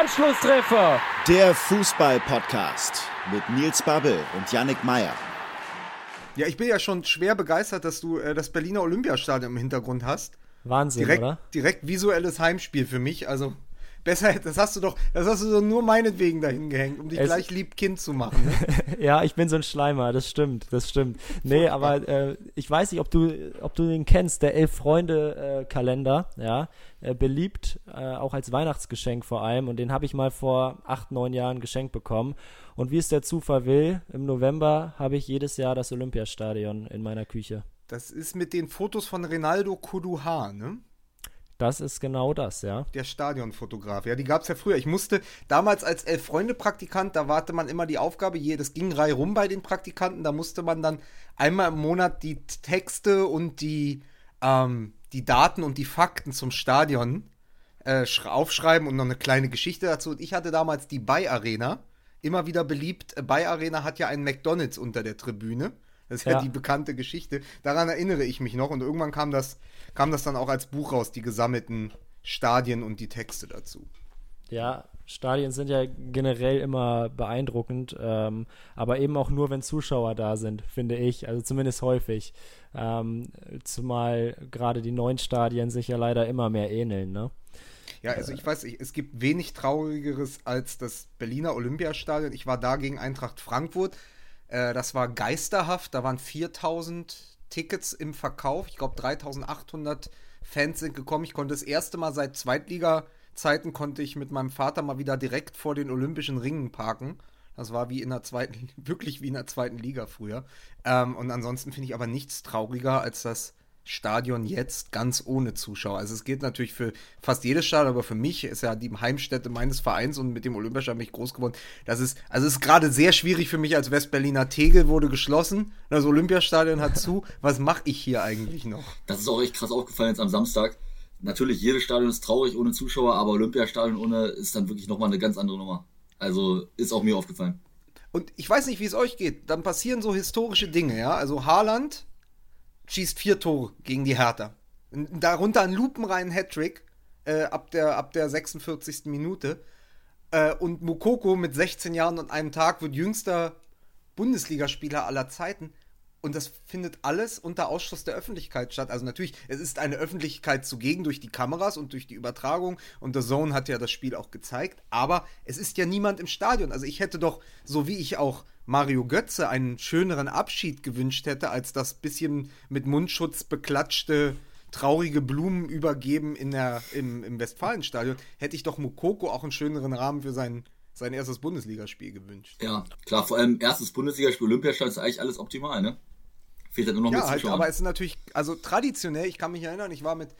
Anschlusstreffer. Der Fußball-Podcast mit Nils Babbel und Yannick Meyer. Ja, ich bin ja schon schwer begeistert, dass du äh, das Berliner Olympiastadion im Hintergrund hast. Wahnsinn, direkt, oder? Direkt visuelles Heimspiel für mich. Also besser, das hast du doch, das hast du doch nur meinetwegen dahin gehängt, um dich es gleich lieb Kind zu machen. Ne? ja, ich bin so ein Schleimer, das stimmt, das stimmt. Nee, aber äh, ich weiß nicht, ob du, ob du den kennst, der Elf-Freunde-Kalender, äh, ja, äh, beliebt, äh, auch als Weihnachtsgeschenk vor allem. Und den habe ich mal vor acht, neun Jahren geschenkt bekommen. Und wie es der Zufall will, im November habe ich jedes Jahr das Olympiastadion in meiner Küche. Das ist mit den Fotos von Renaldo Kuduha, ne? Das ist genau das, ja. Der Stadionfotograf, ja, die gab es ja früher. Ich musste damals als Elf-Freunde-Praktikant, da warte man immer die Aufgabe, je, das ging Reihe rum bei den Praktikanten, da musste man dann einmal im Monat die Texte und die, ähm, die Daten und die Fakten zum Stadion äh, aufschreiben und noch eine kleine Geschichte dazu. Und ich hatte damals die Bay Arena, immer wieder beliebt. Äh, Bay Arena hat ja einen McDonalds unter der Tribüne. Das ist ja, ja die bekannte Geschichte. Daran erinnere ich mich noch. Und irgendwann kam das, kam das dann auch als Buch raus, die gesammelten Stadien und die Texte dazu. Ja, Stadien sind ja generell immer beeindruckend, ähm, aber eben auch nur, wenn Zuschauer da sind, finde ich. Also zumindest häufig. Ähm, zumal gerade die neuen Stadien sich ja leider immer mehr ähneln, ne? Ja, also ich weiß, es gibt wenig Traurigeres als das Berliner Olympiastadion. Ich war da gegen Eintracht Frankfurt. Äh, das war geisterhaft. Da waren 4000 Tickets im Verkauf. Ich glaube, 3800 Fans sind gekommen. Ich konnte das erste Mal seit Zweitliga-Zeiten konnte ich mit meinem Vater mal wieder direkt vor den Olympischen Ringen parken. Das war wie in der zweiten, wirklich wie in der zweiten Liga früher. Ähm, und ansonsten finde ich aber nichts trauriger als das Stadion jetzt ganz ohne Zuschauer. Also es geht natürlich für fast jedes Stadion, aber für mich ist ja die Heimstätte meines Vereins und mit dem Olympiastadion bin ich groß geworden. Das ist, also es ist gerade sehr schwierig für mich als Westberliner. Tegel wurde geschlossen, das Olympiastadion hat zu. Was mache ich hier eigentlich noch? Das ist auch echt krass aufgefallen jetzt am Samstag. Natürlich, jedes Stadion ist traurig ohne Zuschauer, aber Olympiastadion ohne ist dann wirklich nochmal eine ganz andere Nummer. Also ist auch mir aufgefallen. Und ich weiß nicht, wie es euch geht. Dann passieren so historische Dinge, ja. Also Haaland schießt vier Tore gegen die Hertha. Darunter ein lupenreinen Hattrick äh, ab, der, ab der 46. Minute. Äh, und Mukoko mit 16 Jahren und einem Tag wird jüngster Bundesligaspieler aller Zeiten. Und das findet alles unter Ausschluss der Öffentlichkeit statt. Also natürlich, es ist eine Öffentlichkeit zugegen durch die Kameras und durch die Übertragung. Und The Zone hat ja das Spiel auch gezeigt. Aber es ist ja niemand im Stadion. Also ich hätte doch, so wie ich auch Mario Götze einen schöneren Abschied gewünscht hätte, als das bisschen mit Mundschutz beklatschte traurige Blumen übergeben in der, im, im Westfalenstadion, hätte ich doch Mukoko auch einen schöneren Rahmen für sein, sein erstes Bundesligaspiel gewünscht. Ja, klar, vor allem erstes Bundesligaspiel Olympiastadion ist eigentlich alles optimal, ne? Fehlt halt nur noch ja, halt, aber es ist natürlich, also traditionell, ich kann mich erinnern, ich war mit,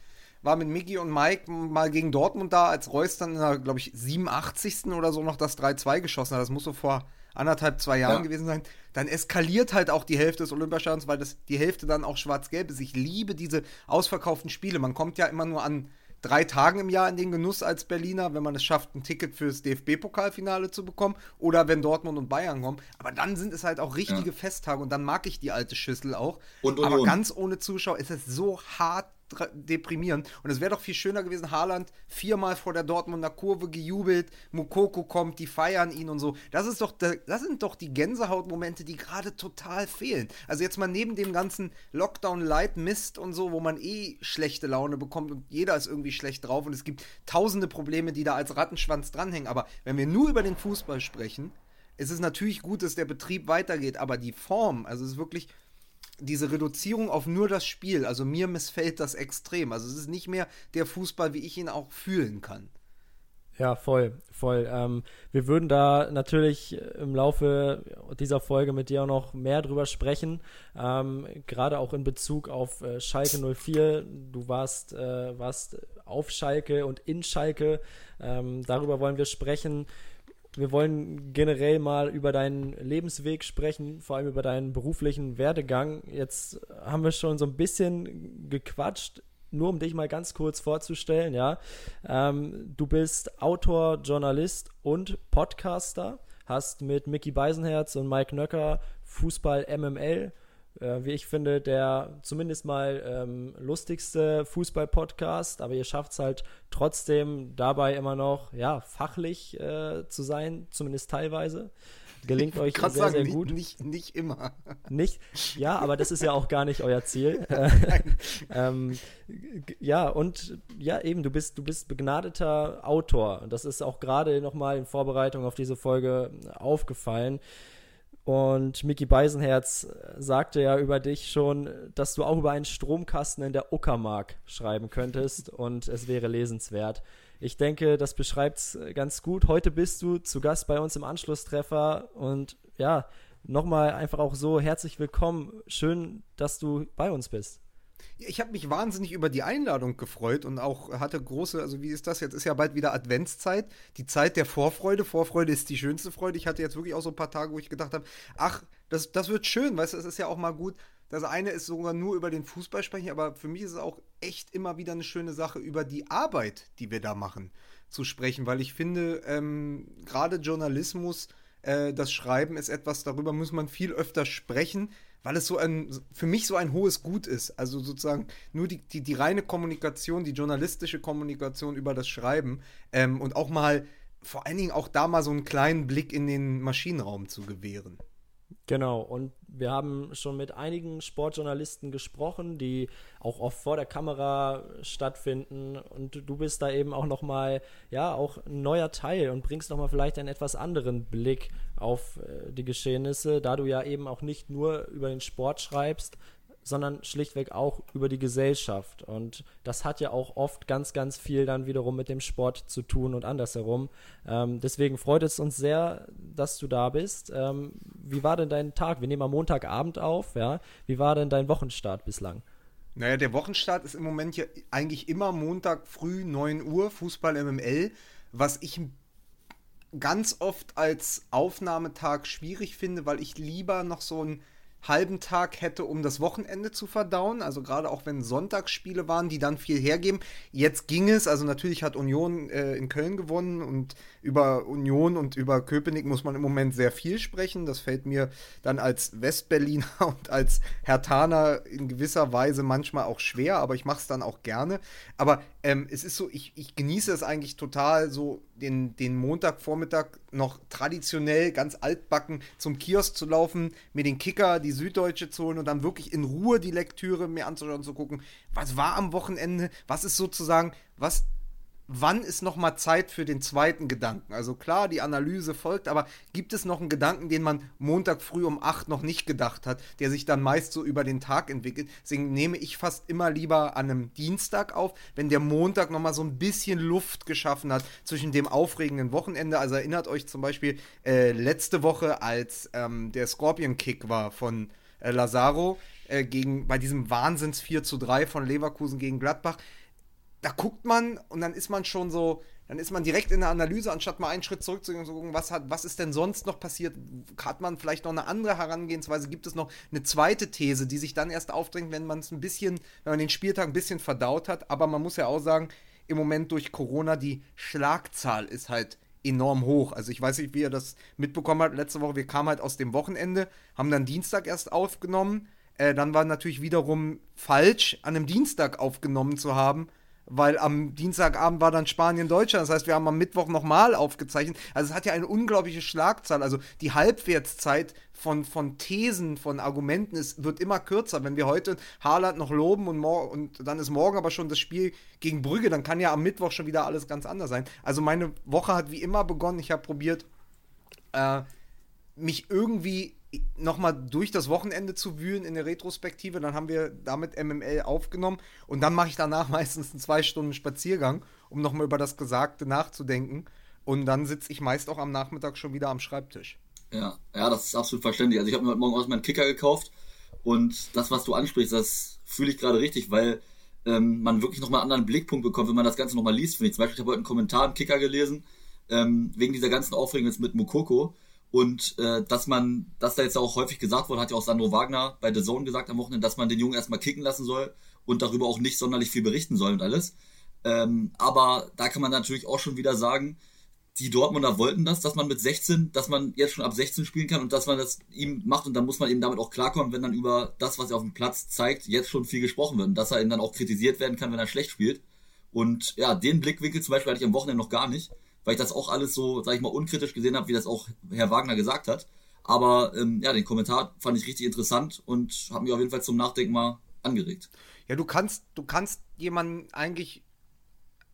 war mit Mickey und Mike mal gegen Dortmund da, als Reus dann in der, glaube ich, 87. oder so noch das 3-2 geschossen hat. Das muss so vor anderthalb, zwei Jahren ja. gewesen sein, dann eskaliert halt auch die Hälfte des Olympiastadions, weil das die Hälfte dann auch schwarz-gelb ist. Ich liebe diese ausverkauften Spiele. Man kommt ja immer nur an drei Tagen im Jahr in den Genuss als Berliner, wenn man es schafft, ein Ticket fürs DFB-Pokalfinale zu bekommen oder wenn Dortmund und Bayern kommen. Aber dann sind es halt auch richtige ja. Festtage und dann mag ich die alte Schüssel auch. Und, und, Aber und. ganz ohne Zuschauer ist es so hart deprimierend. Und es wäre doch viel schöner gewesen, Haaland viermal vor der Dortmunder Kurve gejubelt, Mukoko kommt, die feiern ihn und so. Das ist doch, das sind doch die Gänsehautmomente, die gerade total fehlen. Also jetzt mal neben dem ganzen Lockdown-Light-Mist und so, wo man eh schlechte Laune bekommt und jeder ist irgendwie schlecht drauf und es gibt tausende Probleme, die da als Rattenschwanz dranhängen. Aber wenn wir nur über den Fußball sprechen, ist es natürlich gut, dass der Betrieb weitergeht, aber die Form, also es ist wirklich diese Reduzierung auf nur das Spiel, also mir missfällt das extrem. Also es ist nicht mehr der Fußball, wie ich ihn auch fühlen kann. Ja, voll, voll. Ähm, wir würden da natürlich im Laufe dieser Folge mit dir auch noch mehr drüber sprechen, ähm, gerade auch in Bezug auf äh, Schalke 04. Du warst, äh, warst auf Schalke und in Schalke. Ähm, darüber wollen wir sprechen. Wir wollen generell mal über deinen Lebensweg sprechen, vor allem über deinen beruflichen Werdegang. Jetzt haben wir schon so ein bisschen gequatscht, nur um dich mal ganz kurz vorzustellen, ja. Ähm, du bist Autor, Journalist und Podcaster, hast mit Mickey Beisenherz und Mike Nöcker Fußball MML äh, wie ich finde, der zumindest mal ähm, lustigste Fußball-Podcast, aber ihr schafft es halt trotzdem dabei immer noch, ja, fachlich äh, zu sein, zumindest teilweise. Gelingt euch sehr, sagen, sehr gut. Nicht, nicht, nicht, immer. Nicht? Ja, aber das ist ja auch gar nicht euer Ziel. ähm, ja, und ja, eben, du bist, du bist begnadeter Autor. Das ist auch gerade nochmal in Vorbereitung auf diese Folge aufgefallen. Und Mickey Beisenherz sagte ja über dich schon, dass du auch über einen Stromkasten in der Uckermark schreiben könntest und es wäre lesenswert. Ich denke, das beschreibt es ganz gut. Heute bist du zu Gast bei uns im Anschlusstreffer und ja, nochmal einfach auch so herzlich willkommen. Schön, dass du bei uns bist. Ich habe mich wahnsinnig über die Einladung gefreut und auch hatte große, also wie ist das? Jetzt ist ja bald wieder Adventszeit, die Zeit der Vorfreude. Vorfreude ist die schönste Freude. Ich hatte jetzt wirklich auch so ein paar Tage, wo ich gedacht habe, ach, das, das wird schön, weißt du, es ist ja auch mal gut. Das eine ist sogar nur über den Fußball sprechen, aber für mich ist es auch echt immer wieder eine schöne Sache, über die Arbeit, die wir da machen, zu sprechen, weil ich finde, ähm, gerade Journalismus, äh, das Schreiben ist etwas, darüber muss man viel öfter sprechen weil es so ein, für mich so ein hohes Gut ist. Also sozusagen nur die, die, die reine Kommunikation, die journalistische Kommunikation über das Schreiben ähm, und auch mal, vor allen Dingen auch da mal so einen kleinen Blick in den Maschinenraum zu gewähren. Genau, und wir haben schon mit einigen Sportjournalisten gesprochen, die auch oft vor der Kamera stattfinden. Und du bist da eben auch nochmal, ja, auch ein neuer Teil und bringst nochmal vielleicht einen etwas anderen Blick auf äh, die Geschehnisse, da du ja eben auch nicht nur über den Sport schreibst, sondern schlichtweg auch über die Gesellschaft. Und das hat ja auch oft ganz, ganz viel dann wiederum mit dem Sport zu tun und andersherum. Ähm, deswegen freut es uns sehr, dass du da bist. Ähm, wie war denn dein Tag? Wir nehmen am Montagabend auf, ja. Wie war denn dein Wochenstart bislang? Naja, der Wochenstart ist im Moment ja eigentlich immer Montag früh 9 Uhr, Fußball MML, was ich ganz oft als Aufnahmetag schwierig finde, weil ich lieber noch so ein halben Tag hätte, um das Wochenende zu verdauen. Also gerade auch wenn Sonntagsspiele waren, die dann viel hergeben. Jetzt ging es, also natürlich hat Union äh, in Köln gewonnen und über Union und über Köpenick muss man im Moment sehr viel sprechen. Das fällt mir dann als Westberliner und als Hertaner in gewisser Weise manchmal auch schwer, aber ich mache es dann auch gerne. Aber ähm, es ist so, ich, ich genieße es eigentlich total, so den, den Montagvormittag noch traditionell ganz altbacken zum Kiosk zu laufen, mir den Kicker, die Süddeutsche zu holen und dann wirklich in Ruhe die Lektüre mir anzuschauen zu gucken, was war am Wochenende, was ist sozusagen, was wann ist noch mal Zeit für den zweiten Gedanken? Also klar, die Analyse folgt, aber gibt es noch einen Gedanken, den man Montag früh um 8 noch nicht gedacht hat, der sich dann meist so über den Tag entwickelt? Deswegen nehme ich fast immer lieber an einem Dienstag auf, wenn der Montag noch mal so ein bisschen Luft geschaffen hat zwischen dem aufregenden Wochenende. Also erinnert euch zum Beispiel äh, letzte Woche, als ähm, der Scorpion Kick war von äh, Lazaro äh, gegen, bei diesem Wahnsinns 4 zu 3 von Leverkusen gegen Gladbach da guckt man und dann ist man schon so, dann ist man direkt in der Analyse, anstatt mal einen Schritt zurückzugehen und zu gucken, was, hat, was ist denn sonst noch passiert? Hat man vielleicht noch eine andere Herangehensweise? Gibt es noch eine zweite These, die sich dann erst aufdrängt, wenn man es ein bisschen, wenn man den Spieltag ein bisschen verdaut hat? Aber man muss ja auch sagen, im Moment durch Corona, die Schlagzahl ist halt enorm hoch. Also ich weiß nicht, wie ihr das mitbekommen habt. Letzte Woche, wir kamen halt aus dem Wochenende, haben dann Dienstag erst aufgenommen. Äh, dann war natürlich wiederum falsch, an einem Dienstag aufgenommen zu haben weil am Dienstagabend war dann Spanien-Deutschland. Das heißt, wir haben am Mittwoch nochmal aufgezeichnet. Also es hat ja eine unglaubliche Schlagzahl. Also die Halbwertszeit von, von Thesen, von Argumenten ist, wird immer kürzer. Wenn wir heute Haaland noch loben und, und dann ist morgen aber schon das Spiel gegen Brügge, dann kann ja am Mittwoch schon wieder alles ganz anders sein. Also meine Woche hat wie immer begonnen. Ich habe probiert, äh, mich irgendwie nochmal durch das Wochenende zu wühlen in der Retrospektive. Dann haben wir damit MML aufgenommen und dann mache ich danach meistens einen zwei Stunden Spaziergang, um nochmal über das Gesagte nachzudenken. Und dann sitze ich meist auch am Nachmittag schon wieder am Schreibtisch. Ja, ja, das ist absolut verständlich. Also ich habe mir heute Morgen aus meinen Kicker gekauft und das, was du ansprichst, das fühle ich gerade richtig, weil ähm, man wirklich nochmal einen anderen Blickpunkt bekommt, wenn man das Ganze nochmal liest, ich. Zum Beispiel, ich habe heute einen Kommentar im Kicker gelesen, ähm, wegen dieser ganzen Aufregung jetzt mit Mukoko. Und äh, dass man, dass da jetzt auch häufig gesagt wurde, hat ja auch Sandro Wagner bei The Zone gesagt am Wochenende, dass man den Jungen erstmal kicken lassen soll und darüber auch nicht sonderlich viel berichten soll und alles. Ähm, aber da kann man natürlich auch schon wieder sagen, die Dortmunder wollten das, dass man mit 16, dass man jetzt schon ab 16 spielen kann und dass man das ihm macht und dann muss man eben damit auch klarkommen, wenn dann über das, was er auf dem Platz zeigt, jetzt schon viel gesprochen wird und dass er eben dann auch kritisiert werden kann, wenn er schlecht spielt. Und ja, den Blickwinkel zum Beispiel hatte ich am Wochenende noch gar nicht, weil ich das auch alles so, sag ich mal, unkritisch gesehen habe, wie das auch Herr Wagner gesagt hat. Aber ähm, ja, den Kommentar fand ich richtig interessant und hat mich auf jeden Fall zum Nachdenken mal angeregt. Ja, du kannst, du kannst jemanden eigentlich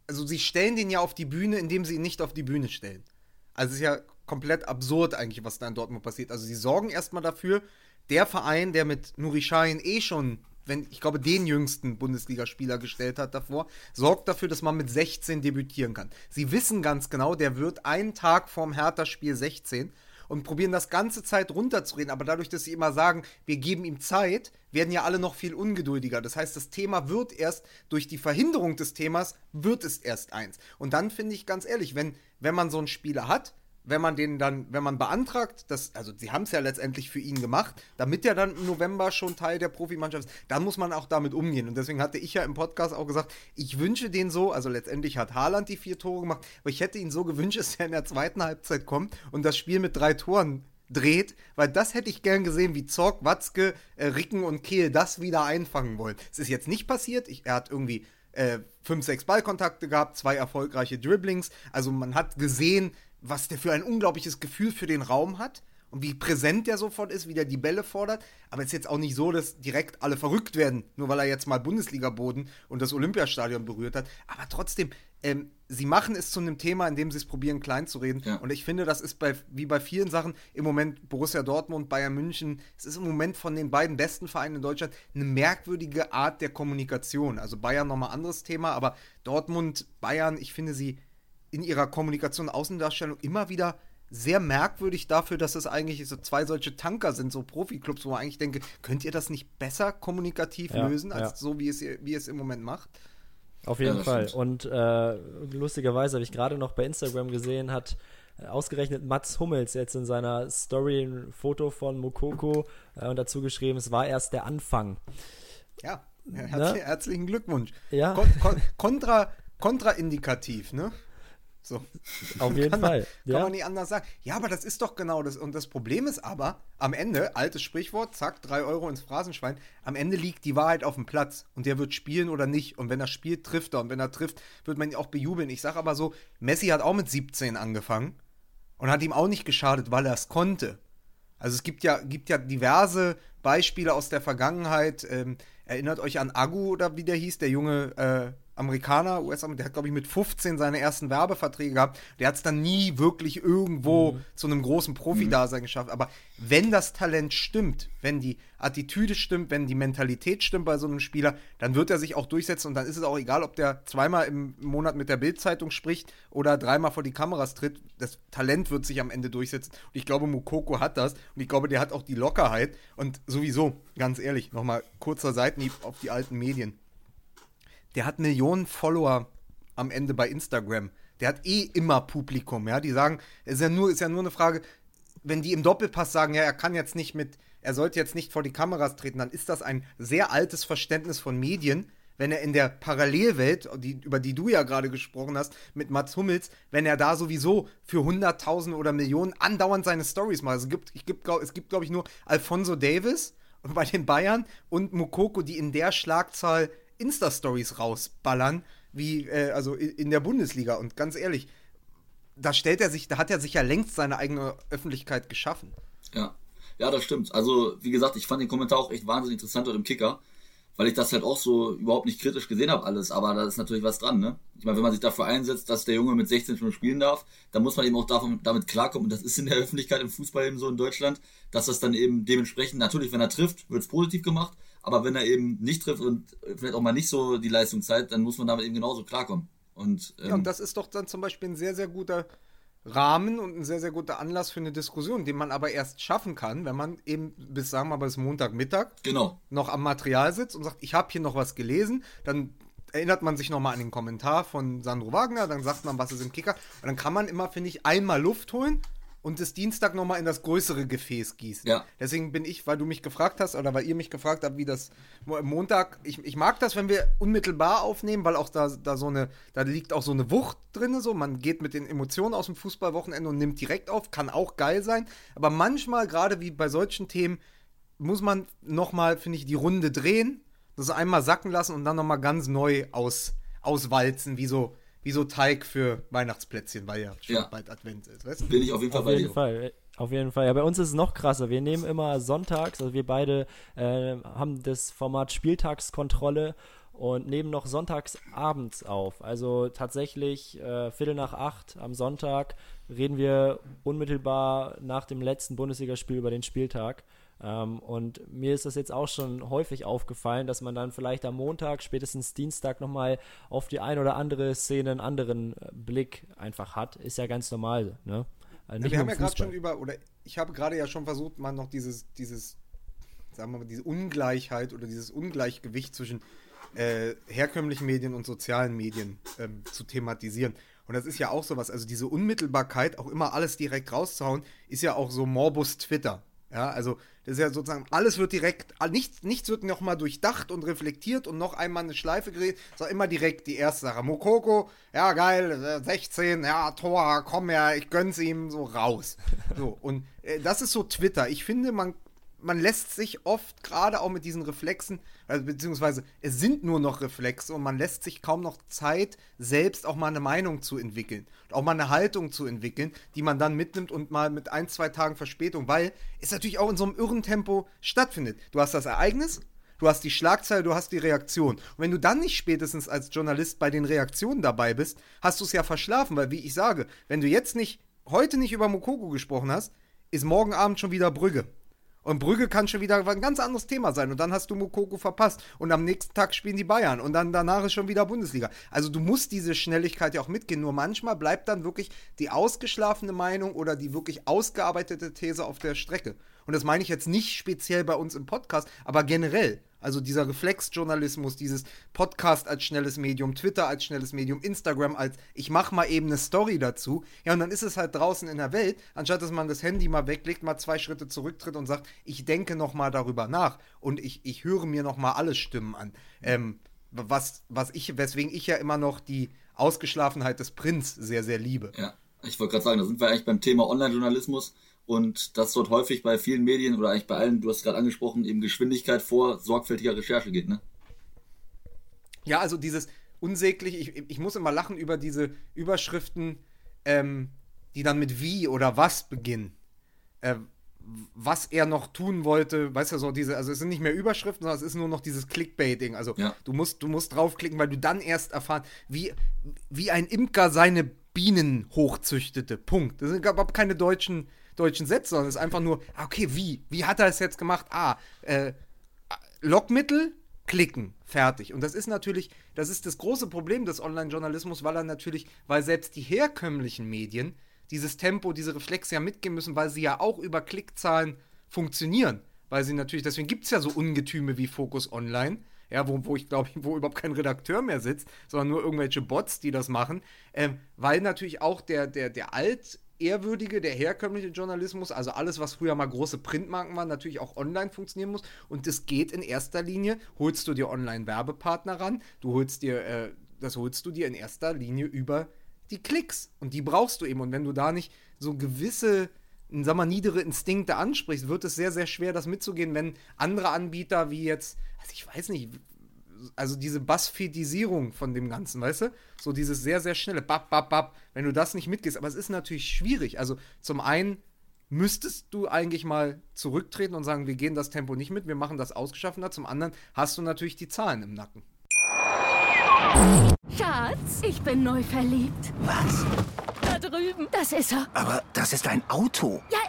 also sie stellen den ja auf die Bühne, indem sie ihn nicht auf die Bühne stellen. Also es ist ja komplett absurd eigentlich, was da in Dortmund passiert. Also sie sorgen erstmal dafür, der Verein, der mit Nuri Sahin eh schon, wenn ich glaube, den jüngsten Bundesligaspieler gestellt hat davor, sorgt dafür, dass man mit 16 debütieren kann. Sie wissen ganz genau, der wird einen Tag vorm Hertha-Spiel 16 und probieren das ganze Zeit runterzureden. Aber dadurch, dass sie immer sagen, wir geben ihm Zeit, werden ja alle noch viel ungeduldiger. Das heißt, das Thema wird erst durch die Verhinderung des Themas, wird es erst eins. Und dann finde ich ganz ehrlich, wenn, wenn man so einen Spieler hat, wenn man den dann, wenn man beantragt, dass, also sie haben es ja letztendlich für ihn gemacht, damit er dann im November schon Teil der Profimannschaft ist, dann muss man auch damit umgehen. Und deswegen hatte ich ja im Podcast auch gesagt, ich wünsche den so, also letztendlich hat Haaland die vier Tore gemacht, aber ich hätte ihn so gewünscht, dass er in der zweiten Halbzeit kommt und das Spiel mit drei Toren dreht, weil das hätte ich gern gesehen, wie Zorg, Watzke, äh, Ricken und Kehl das wieder einfangen wollen. Es ist jetzt nicht passiert, ich, er hat irgendwie äh, fünf, sechs Ballkontakte gehabt, zwei erfolgreiche Dribblings, also man hat gesehen, was der für ein unglaubliches Gefühl für den Raum hat und wie präsent der sofort ist, wie der die Bälle fordert. Aber es ist jetzt auch nicht so, dass direkt alle verrückt werden, nur weil er jetzt mal Bundesliga-Boden und das Olympiastadion berührt hat. Aber trotzdem, ähm, sie machen es zu einem Thema, in dem sie es probieren, klein zu reden. Ja. Und ich finde, das ist bei, wie bei vielen Sachen im Moment Borussia Dortmund, Bayern München, es ist im Moment von den beiden besten Vereinen in Deutschland eine merkwürdige Art der Kommunikation. Also Bayern nochmal anderes Thema, aber Dortmund, Bayern, ich finde sie in ihrer Kommunikation, Außendarstellung immer wieder sehr merkwürdig dafür, dass es eigentlich so zwei solche Tanker sind, so Profiklubs, wo man eigentlich denke, könnt ihr das nicht besser kommunikativ ja, lösen, als ja. so, wie es, wie es im Moment macht? Auf jeden ja, Fall. Stimmt. Und äh, lustigerweise habe ich gerade noch bei Instagram gesehen, hat äh, ausgerechnet Mats Hummels jetzt in seiner Story ein Foto von Mokoko äh, und dazu geschrieben, es war erst der Anfang. Ja, ne? herzlichen Glückwunsch. Ja. Kon kon kontra, kontraindikativ, ne? So. Auf jeden kann Fall. Man, ja. Kann man nicht anders sagen. Ja, aber das ist doch genau das. Und das Problem ist aber, am Ende, altes Sprichwort, zack, drei Euro ins Phrasenschwein, am Ende liegt die Wahrheit auf dem Platz. Und der wird spielen oder nicht. Und wenn er spielt, trifft er. Und wenn er trifft, wird man ihn auch bejubeln. Ich sage aber so, Messi hat auch mit 17 angefangen und hat ihm auch nicht geschadet, weil er es konnte. Also es gibt ja, gibt ja diverse Beispiele aus der Vergangenheit. Ähm, erinnert euch an Agu oder wie der hieß, der junge äh, Amerikaner, US-Amerikaner, der hat, glaube ich, mit 15 seine ersten Werbeverträge gehabt. Der hat es dann nie wirklich irgendwo mhm. zu einem großen Profi-Dasein mhm. geschafft. Aber wenn das Talent stimmt, wenn die Attitüde stimmt, wenn die Mentalität stimmt bei so einem Spieler, dann wird er sich auch durchsetzen und dann ist es auch egal, ob der zweimal im Monat mit der Bildzeitung spricht oder dreimal vor die Kameras tritt. Das Talent wird sich am Ende durchsetzen. Und ich glaube, Mukoko hat das und ich glaube, der hat auch die Lockerheit. Und sowieso, ganz ehrlich, nochmal kurzer Seitenhieb auf die alten Medien der hat Millionen Follower am Ende bei Instagram. Der hat eh immer Publikum, ja. Die sagen, es ist ja nur, ist ja nur eine Frage, wenn die im Doppelpass sagen, ja, er kann jetzt nicht mit, er sollte jetzt nicht vor die Kameras treten, dann ist das ein sehr altes Verständnis von Medien. Wenn er in der Parallelwelt, die, über die du ja gerade gesprochen hast, mit Mats Hummels, wenn er da sowieso für Hunderttausende oder Millionen andauernd seine Stories macht. Also es gibt, gibt, es gibt, glaube ich, nur Alfonso Davis bei den Bayern und Mukoko, die in der Schlagzahl Insta-Stories rausballern, wie, äh, also in der Bundesliga. Und ganz ehrlich, da stellt er sich, da hat er sich ja längst seine eigene Öffentlichkeit geschaffen. Ja. Ja, das stimmt. Also, wie gesagt, ich fand den Kommentar auch echt wahnsinnig interessant dort im Kicker, weil ich das halt auch so überhaupt nicht kritisch gesehen habe, alles. Aber da ist natürlich was dran, ne? Ich meine, wenn man sich dafür einsetzt, dass der Junge mit 16 schon spielen darf, dann muss man eben auch davon, damit klarkommen. Und das ist in der Öffentlichkeit im Fußball eben so in Deutschland, dass das dann eben dementsprechend, natürlich, wenn er trifft, wird es positiv gemacht. Aber wenn er eben nicht trifft und vielleicht auch mal nicht so die Leistung zeigt, dann muss man damit eben genauso klarkommen. Und, ähm, ja, und das ist doch dann zum Beispiel ein sehr, sehr guter Rahmen und ein sehr, sehr guter Anlass für eine Diskussion, den man aber erst schaffen kann, wenn man eben bis, sagen wir mal, bis Montagmittag genau. noch am Material sitzt und sagt, ich habe hier noch was gelesen, dann erinnert man sich nochmal an den Kommentar von Sandro Wagner, dann sagt man, was ist im Kicker und dann kann man immer, finde ich, einmal Luft holen und das Dienstag nochmal in das größere Gefäß gießen. Ja. Deswegen bin ich, weil du mich gefragt hast oder weil ihr mich gefragt habt, wie das Montag, ich, ich mag das, wenn wir unmittelbar aufnehmen, weil auch da, da so eine, da liegt auch so eine Wucht drin, so man geht mit den Emotionen aus dem Fußballwochenende und nimmt direkt auf, kann auch geil sein, aber manchmal, gerade wie bei solchen Themen, muss man nochmal, finde ich, die Runde drehen, das einmal sacken lassen und dann nochmal ganz neu aus, auswalzen, wie so wie so Teig für Weihnachtsplätzchen, weil ja schon ja. bald Advent ist. Weißt du? Bin ich auf jeden Fall auf bei jeden dir. Fall. Auf jeden Fall. Ja, bei uns ist es noch krasser. Wir nehmen immer sonntags, also wir beide äh, haben das Format Spieltagskontrolle und nehmen noch sonntags abends auf. Also tatsächlich äh, Viertel nach acht am Sonntag reden wir unmittelbar nach dem letzten Bundesligaspiel über den Spieltag. Ähm, und mir ist das jetzt auch schon häufig aufgefallen, dass man dann vielleicht am Montag, spätestens Dienstag nochmal auf die ein oder andere Szene einen anderen äh, Blick einfach hat. Ist ja ganz normal. Ne? Also ja, wir haben ja gerade schon über, oder ich habe gerade ja schon versucht, mal noch dieses, dieses, sagen wir mal, diese Ungleichheit oder dieses Ungleichgewicht zwischen äh, herkömmlichen Medien und sozialen Medien ähm, zu thematisieren. Und das ist ja auch sowas, also diese Unmittelbarkeit, auch immer alles direkt rauszuhauen, ist ja auch so Morbus Twitter. Ja, also das ist ja sozusagen, alles wird direkt, nichts, nichts wird nochmal durchdacht und reflektiert und noch einmal eine Schleife gedreht, sondern immer direkt die erste Sache. Mokoko, ja geil, 16, äh, ja, Tor, komm her, ich gönn's ihm so raus. So, und äh, das ist so Twitter. Ich finde, man, man lässt sich oft, gerade auch mit diesen Reflexen, also beziehungsweise es sind nur noch Reflexe und man lässt sich kaum noch Zeit, selbst auch mal eine Meinung zu entwickeln. Auch mal eine Haltung zu entwickeln, die man dann mitnimmt und mal mit ein, zwei Tagen Verspätung, weil es natürlich auch in so einem irren Tempo stattfindet. Du hast das Ereignis, du hast die Schlagzeile, du hast die Reaktion. Und wenn du dann nicht spätestens als Journalist bei den Reaktionen dabei bist, hast du es ja verschlafen, weil wie ich sage, wenn du jetzt nicht, heute nicht über Mokoko gesprochen hast, ist morgen Abend schon wieder Brügge. Und Brügge kann schon wieder ein ganz anderes Thema sein. Und dann hast du Mokoko verpasst. Und am nächsten Tag spielen die Bayern. Und dann danach ist schon wieder Bundesliga. Also du musst diese Schnelligkeit ja auch mitgehen. Nur manchmal bleibt dann wirklich die ausgeschlafene Meinung oder die wirklich ausgearbeitete These auf der Strecke. Und das meine ich jetzt nicht speziell bei uns im Podcast, aber generell. Also dieser Reflexjournalismus, dieses Podcast als schnelles Medium, Twitter als schnelles Medium, Instagram als ich mache mal eben eine Story dazu. Ja, und dann ist es halt draußen in der Welt, anstatt dass man das Handy mal weglegt, mal zwei Schritte zurücktritt und sagt, ich denke noch mal darüber nach und ich, ich höre mir noch mal alle Stimmen an. Ähm, was, was ich, weswegen ich ja immer noch die Ausgeschlafenheit des Prinz sehr, sehr liebe. Ja, ich wollte gerade sagen, da sind wir eigentlich beim Thema Online-Journalismus und dass dort häufig bei vielen Medien oder eigentlich bei allen, du hast gerade angesprochen, eben Geschwindigkeit vor sorgfältiger Recherche geht, ne? Ja, also dieses unsäglich, ich, ich muss immer lachen über diese Überschriften, ähm, die dann mit wie oder was beginnen. Äh, was er noch tun wollte, weißt du, so diese, also es sind nicht mehr Überschriften, sondern es ist nur noch dieses Clickbaiting. Also ja. du musst, du musst draufklicken, weil du dann erst erfahren, wie, wie ein Imker seine Bienen hochzüchtete. Punkt. Das sind überhaupt keine deutschen deutschen Sätze, sondern es ist einfach nur, ah, okay, wie? Wie hat er es jetzt gemacht? Ah, äh, Lockmittel, klicken, fertig. Und das ist natürlich, das ist das große Problem des Online-Journalismus, weil er natürlich, weil selbst die herkömmlichen Medien dieses Tempo, diese Reflexe ja mitgehen müssen, weil sie ja auch über Klickzahlen funktionieren. Weil sie natürlich, deswegen gibt es ja so Ungetüme wie Focus Online, ja, wo, wo ich glaube, wo überhaupt kein Redakteur mehr sitzt, sondern nur irgendwelche Bots, die das machen, ähm, weil natürlich auch der, der, der alt ehrwürdige, der herkömmliche Journalismus, also alles, was früher mal große Printmarken waren, natürlich auch online funktionieren muss. Und das geht in erster Linie, holst du dir Online-Werbepartner ran, du holst dir, äh, das holst du dir in erster Linie über die Klicks. Und die brauchst du eben. Und wenn du da nicht so gewisse, sag mal, niedere Instinkte ansprichst, wird es sehr, sehr schwer, das mitzugehen, wenn andere Anbieter wie jetzt, also ich weiß nicht, also diese Buzzfeedisierung von dem Ganzen, weißt du? So dieses sehr, sehr schnelle Bap, Bap, Bap, wenn du das nicht mitgehst. Aber es ist natürlich schwierig. Also zum einen müsstest du eigentlich mal zurücktreten und sagen, wir gehen das Tempo nicht mit, wir machen das ausgeschaffener. Zum anderen hast du natürlich die Zahlen im Nacken. Schatz, ich bin neu verliebt. Was? Da drüben. Das ist er. Aber das ist ein Auto. Ja.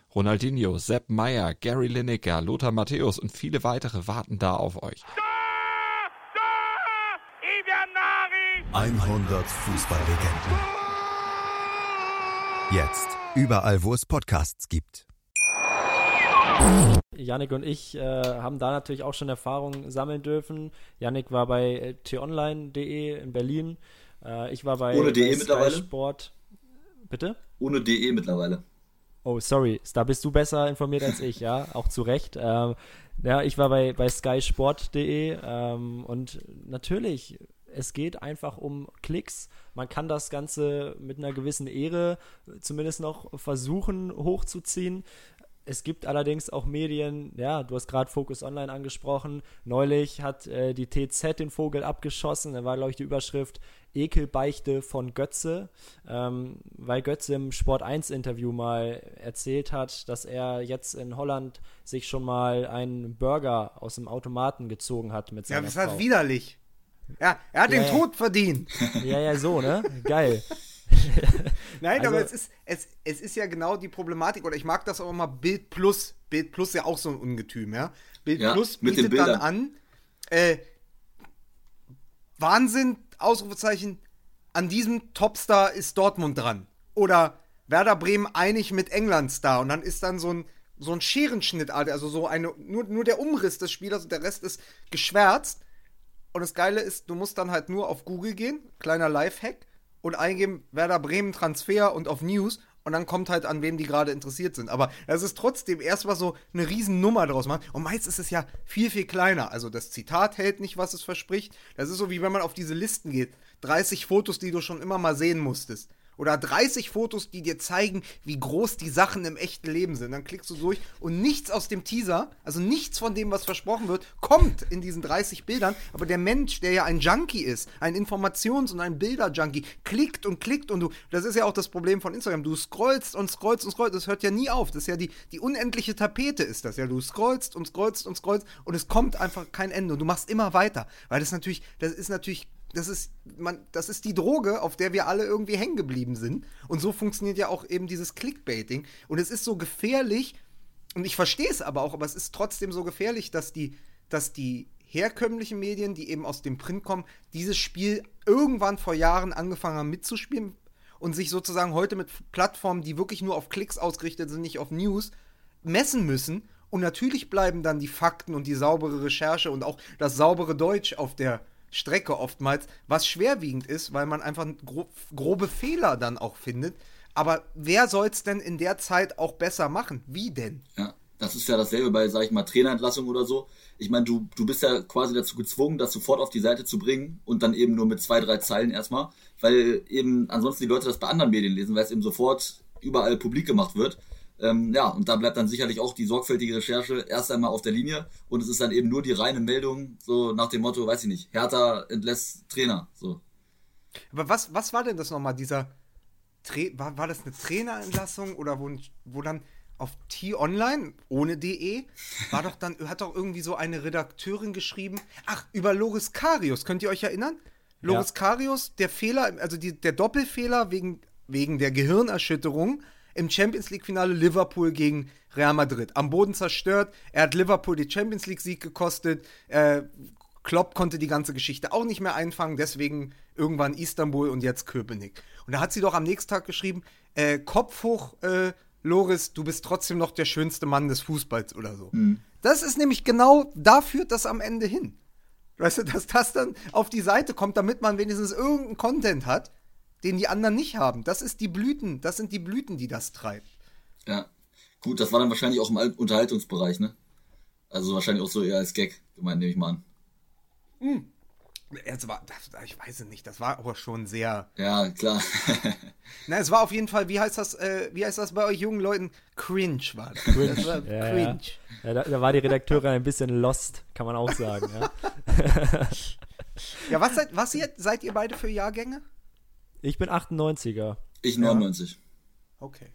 Ronaldinho, Sepp Meyer, Gary Lineker, Lothar Matthäus und viele weitere warten da auf euch. 100 Fußballlegenden. Jetzt überall, wo es Podcasts gibt. Yannick und ich äh, haben da natürlich auch schon Erfahrungen sammeln dürfen. Yannick war bei äh, t-online.de in Berlin. Äh, ich war bei, Ohne bei mittlerweile? Sport. Bitte? Ohne DE mittlerweile. Oh, sorry, da bist du besser informiert als ich, ja, auch zu Recht. Ähm, ja, ich war bei, bei skysport.de ähm, und natürlich, es geht einfach um Klicks. Man kann das Ganze mit einer gewissen Ehre zumindest noch versuchen hochzuziehen. Es gibt allerdings auch Medien, ja, du hast gerade Focus Online angesprochen. Neulich hat äh, die TZ den Vogel abgeschossen. Da war, glaube ich, die Überschrift Ekelbeichte von Götze, ähm, weil Götze im Sport 1 Interview mal erzählt hat, dass er jetzt in Holland sich schon mal einen Burger aus dem Automaten gezogen hat mit seiner Ja, das Frau. ist halt widerlich. Ja, er hat Ja, den ja. Tod verdient. Ja, ja, so, ne? Geil. Nein, Also- aber es ist, es, es ist ja genau die Problematik, oder ich mag das auch immer, Bild Plus. Bild Plus ist ja auch so ein Ungetüm, ja. Bild Ja, Plus mit den bietet dann an, äh, Wahnsinn, Ausrufezeichen, an diesem Topstar ist Dortmund dran. Oder Werder Bremen einig mit England Star. Und dann ist dann so ein, so ein Scherenschnitt, also so eine, nur, nur der Umriss des Spielers und der Rest ist geschwärzt. Und das Geile ist, du musst dann halt nur auf Google gehen, kleiner Lifehack, und eingeben Werder Bremen Transfer und auf News und dann kommt halt an wem die gerade interessiert sind. Aber es ist trotzdem erstmal so eine Riesennummer draus machen. Und meist ist es ja viel, viel kleiner. Also das Zitat hält nicht, was es verspricht. Das ist so wie wenn man auf diese Listen geht. 30 Fotos, die du schon immer mal sehen musstest. Oder 30 Fotos, die dir zeigen, wie groß die Sachen im echten Leben sind. Dann klickst du durch und nichts aus dem Teaser, also nichts von dem, was versprochen wird, kommt in diesen 30 Bildern. Aber der Mensch, der ja ein Junkie ist, ein Informations- und ein Bilder-Junkie, klickt und klickt und du, das ist ja auch das Problem von Instagram, du scrollst und scrollst und scrollst, das hört ja nie auf. Das ist ja die, die unendliche Tapete ist das ja. Du scrollst und scrollst und scrollst und es kommt einfach kein Ende und du machst immer weiter. Weil das natürlich, das ist natürlich das ist, man, das ist die Droge, auf der wir alle irgendwie hängen geblieben sind. Und so funktioniert ja auch eben dieses Clickbaiting. Und es ist so gefährlich, und ich verstehe es aber auch, aber es ist trotzdem so gefährlich, dass die, dass die herkömmlichen Medien, die eben aus dem Print kommen, dieses Spiel irgendwann vor Jahren angefangen haben mitzuspielen und sich sozusagen heute mit Plattformen, die wirklich nur auf Klicks ausgerichtet sind, nicht auf News, messen müssen. Und natürlich bleiben dann die Fakten und die saubere Recherche und auch das saubere Deutsch auf der Strecke oftmals, was schwerwiegend ist, weil man einfach gro grobe Fehler dann auch findet. Aber wer soll es denn in der Zeit auch besser machen? Wie denn? Ja, das ist ja dasselbe bei, sag ich mal, Trainerentlassung oder so. Ich meine, du, du bist ja quasi dazu gezwungen, das sofort auf die Seite zu bringen und dann eben nur mit zwei, drei Zeilen erstmal, weil eben ansonsten die Leute das bei anderen Medien lesen, weil es eben sofort überall publik gemacht wird. Ähm, ja, und da bleibt dann sicherlich auch die sorgfältige Recherche erst einmal auf der Linie und es ist dann eben nur die reine Meldung, so nach dem Motto, weiß ich nicht, Hertha entlässt Trainer, so. Aber was, was war denn das nochmal, dieser Tra war, war das eine Trainerentlassung oder wo, wo dann auf T-Online ohne DE war doch dann, hat doch irgendwie so eine Redakteurin geschrieben, ach, über Loris Karius, könnt ihr euch erinnern? Loris Ja. Karius, der Fehler, also die, der Doppelfehler wegen, wegen der Gehirnerschütterung im Champions League-Finale Liverpool gegen Real Madrid. Am Boden zerstört, er hat Liverpool die Champions League-Sieg gekostet, äh, Klopp konnte die ganze Geschichte auch nicht mehr einfangen, deswegen irgendwann Istanbul und jetzt Köpenick. Und da hat sie doch am nächsten Tag geschrieben, äh, Kopf hoch, äh, Loris, du bist trotzdem noch der schönste Mann des Fußballs oder so. Das ist nämlich genau, da führt das am Ende hin. Weißt du, dass das dann auf die Seite kommt, damit man wenigstens irgendeinen Content hat, den die anderen nicht haben. Das ist die Blüten, das sind die Blüten, die das treibt. Ja. Gut, das war dann wahrscheinlich auch im Al- Unterhaltungsbereich, ne? Also wahrscheinlich auch so eher als Gag gemeint, nehme ich mal an. Es war, das, ich weiß es nicht, das war aber schon sehr. Ja, klar. Na, es war auf jeden Fall, wie heißt das, äh, wie heißt das bei euch jungen Leuten? Cringe war das. Cringe. Das war Ja, cringe. Ja. Ja, da, da war die Redakteurin ein bisschen lost, kann man auch sagen. Ja. Ja, was seid, was ihr, seid ihr beide für Jahrgänge? Ich bin 98er. Ich 99. Okay.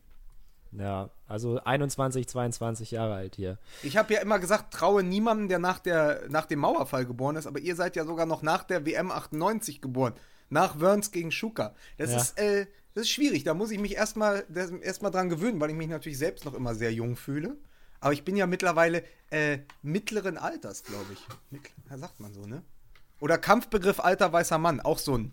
Ja, also 21, 22 Jahre alt hier. Ich habe ja immer gesagt, traue niemandem, der nach, der nach dem Mauerfall geboren ist, aber ihr seid ja sogar noch nach der WM 98 geboren. Nach Wörns gegen Schuka. Das Ja. ist, äh, das ist schwierig. Da muss ich mich erstmal erst dran gewöhnen, weil ich mich natürlich selbst noch immer sehr jung fühle. Aber ich bin ja mittlerweile äh, mittleren Alters, glaube ich. Mittler, sagt man so, ne? Oder Kampfbegriff alter weißer Mann, auch so ein,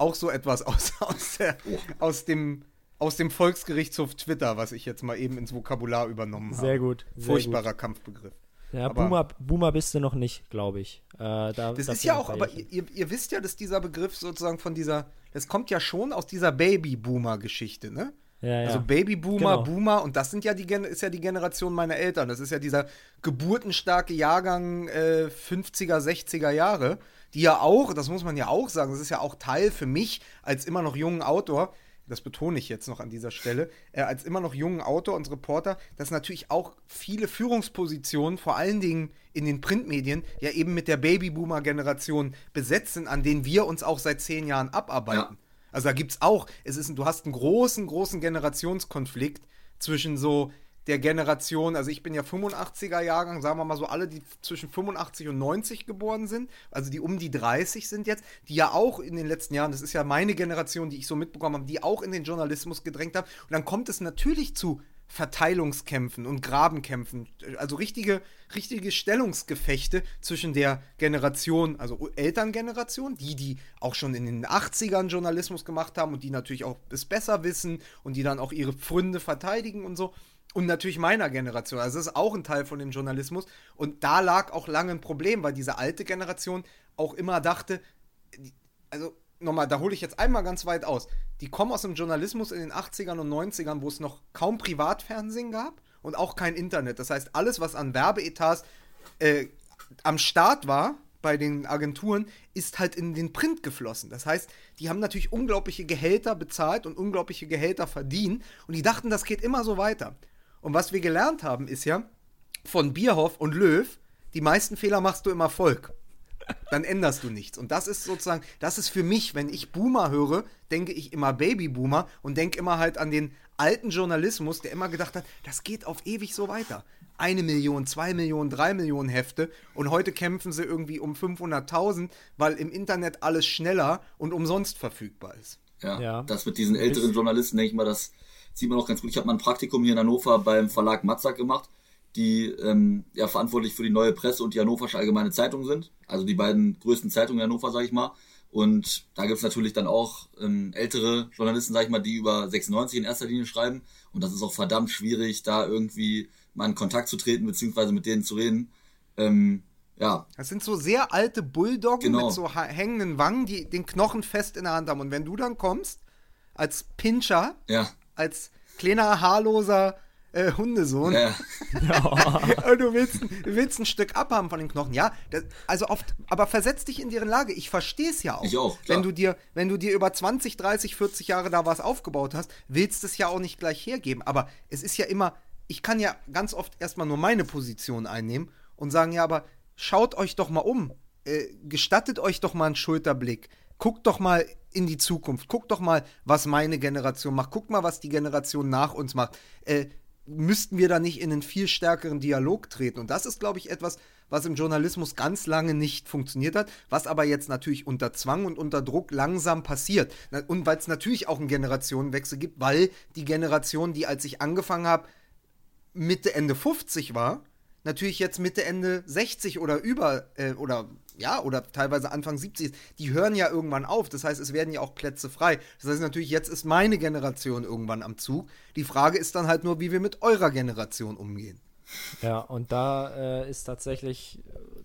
auch so etwas aus, aus, der, aus dem aus dem Volksgerichtshof Twitter, was ich jetzt mal eben ins Vokabular übernommen habe. Sehr gut. Sehr Furchtbarer gut. Kampfbegriff. Ja, aber Boomer, Boomer bist du noch nicht, glaube ich. Äh, da, das ist ja auch, aber ihr, ihr, wisst ja, dass dieser Begriff sozusagen von dieser, das kommt ja schon aus dieser Baby-Boomer-Geschichte, ne? Ja, ja. Also Babyboomer, genau. Boomer und das sind ja die ist ja die Generation meiner Eltern. Das ist ja dieser geburtenstarke Jahrgang äh, 50er, 60er Jahre, die ja auch, das muss man ja auch sagen, das ist ja auch Teil für mich als immer noch jungen Autor, das betone ich jetzt noch an dieser Stelle, äh, als immer noch jungen Autor und Reporter, dass natürlich auch viele Führungspositionen, vor allen Dingen in den Printmedien, ja eben mit der Babyboomer-Generation besetzt sind, an denen wir uns auch seit zehn Jahren abarbeiten. Ja. Also da gibt es auch, es ist, du hast einen großen, großen Generationskonflikt zwischen so der Generation, also ich bin ja 85er Jahrgang, sagen wir mal so alle, die zwischen 85 und 90 geboren sind, also die um die 30 sind jetzt, die ja auch in den letzten Jahren, das ist ja meine Generation, die ich so mitbekommen habe, die auch in den Journalismus gedrängt haben. Und dann kommt es natürlich zu Verteilungskämpfen und Grabenkämpfen, also richtige, richtige Stellungsgefechte zwischen der Generation, also Elterngeneration, die, die auch schon in den 80ern Journalismus gemacht haben und die natürlich auch es besser wissen und die dann auch ihre Pfründe verteidigen und so, und natürlich meiner Generation. Also das ist auch ein Teil von dem Journalismus. Und da lag auch lange ein Problem, weil diese alte Generation auch immer dachte, also nochmal, da hole ich jetzt einmal ganz weit aus. Die kommen aus dem Journalismus in den 80ern und 90ern, wo es noch kaum Privatfernsehen gab und auch kein Internet. Das heißt, alles, was an Werbeetats äh, am Start war, bei den Agenturen ist halt in den Print geflossen. Das heißt, die haben natürlich unglaubliche Gehälter bezahlt und unglaubliche Gehälter verdient und die dachten, das geht immer so weiter. Und was wir gelernt haben, ist ja von Bierhoff und Löw, die meisten Fehler machst du im Erfolg. Dann änderst du nichts. Und das ist sozusagen, das ist für mich, wenn ich Boomer höre, denke ich immer Babyboomer und denke immer halt an den alten Journalismus, der immer gedacht hat, das geht auf ewig so weiter. Eine Million, zwei Millionen, drei Millionen Hefte und heute kämpfen sie irgendwie um 500.000, weil im Internet alles schneller und umsonst verfügbar ist. Ja, ja. das mit diesen älteren Journalisten, denke ich mal, das sieht man auch ganz gut. Ich habe mal ein Praktikum hier in Hannover beim Verlag Matzak gemacht, die ähm, ja verantwortlich für die neue Presse und die Hannoversche Allgemeine Zeitung sind. Also die beiden größten Zeitungen in Hannover, sage ich mal. Und da gibt es natürlich dann auch ähm, ältere Journalisten, sag ich mal, die über 96 in erster Linie schreiben. Und das ist auch verdammt schwierig, da irgendwie mal in Kontakt zu treten, beziehungsweise mit denen zu reden. Ähm, ja. Das sind so sehr alte Bulldoggen genau. mit so hängenden Wangen, die den Knochen fest in der Hand haben. Und wenn du dann kommst, als Pinscher, ja als kleiner, haarloser äh, Hundesohn. Ja. und du willst, du willst ein Stück abhaben von den Knochen. Ja, das, also oft, aber versetz dich in deren Lage. Ich verstehe es ja auch. Ich auch, klar. Wenn du dir, wenn du dir über 20, 30, 40 Jahre da was aufgebaut hast, willst du es ja auch nicht gleich hergeben. Aber es ist ja immer, ich kann ja ganz oft erstmal nur meine Position einnehmen und sagen, ja, aber schaut euch doch mal um. Äh, gestattet euch doch mal einen Schulterblick. Guckt doch mal in die Zukunft. Guck doch mal, was meine Generation macht. Guck mal, was die Generation nach uns macht. Äh, müssten wir da nicht in einen viel stärkeren Dialog treten? Und das ist, glaube ich, etwas, was im Journalismus ganz lange nicht funktioniert hat, was aber jetzt natürlich unter Zwang und unter Druck langsam passiert. Und weil es natürlich auch einen Generationenwechsel gibt, weil die Generation, die als ich angefangen habe, Mitte, Ende 50 war, natürlich jetzt Mitte, Ende 60 oder über äh, oder ja, oder teilweise Anfang 70, die hören ja irgendwann auf. Das heißt, es werden ja auch Plätze frei. Das heißt natürlich, jetzt ist meine Generation irgendwann am Zug. Die Frage ist dann halt nur, wie wir mit eurer Generation umgehen. Ja, und da äh, ist tatsächlich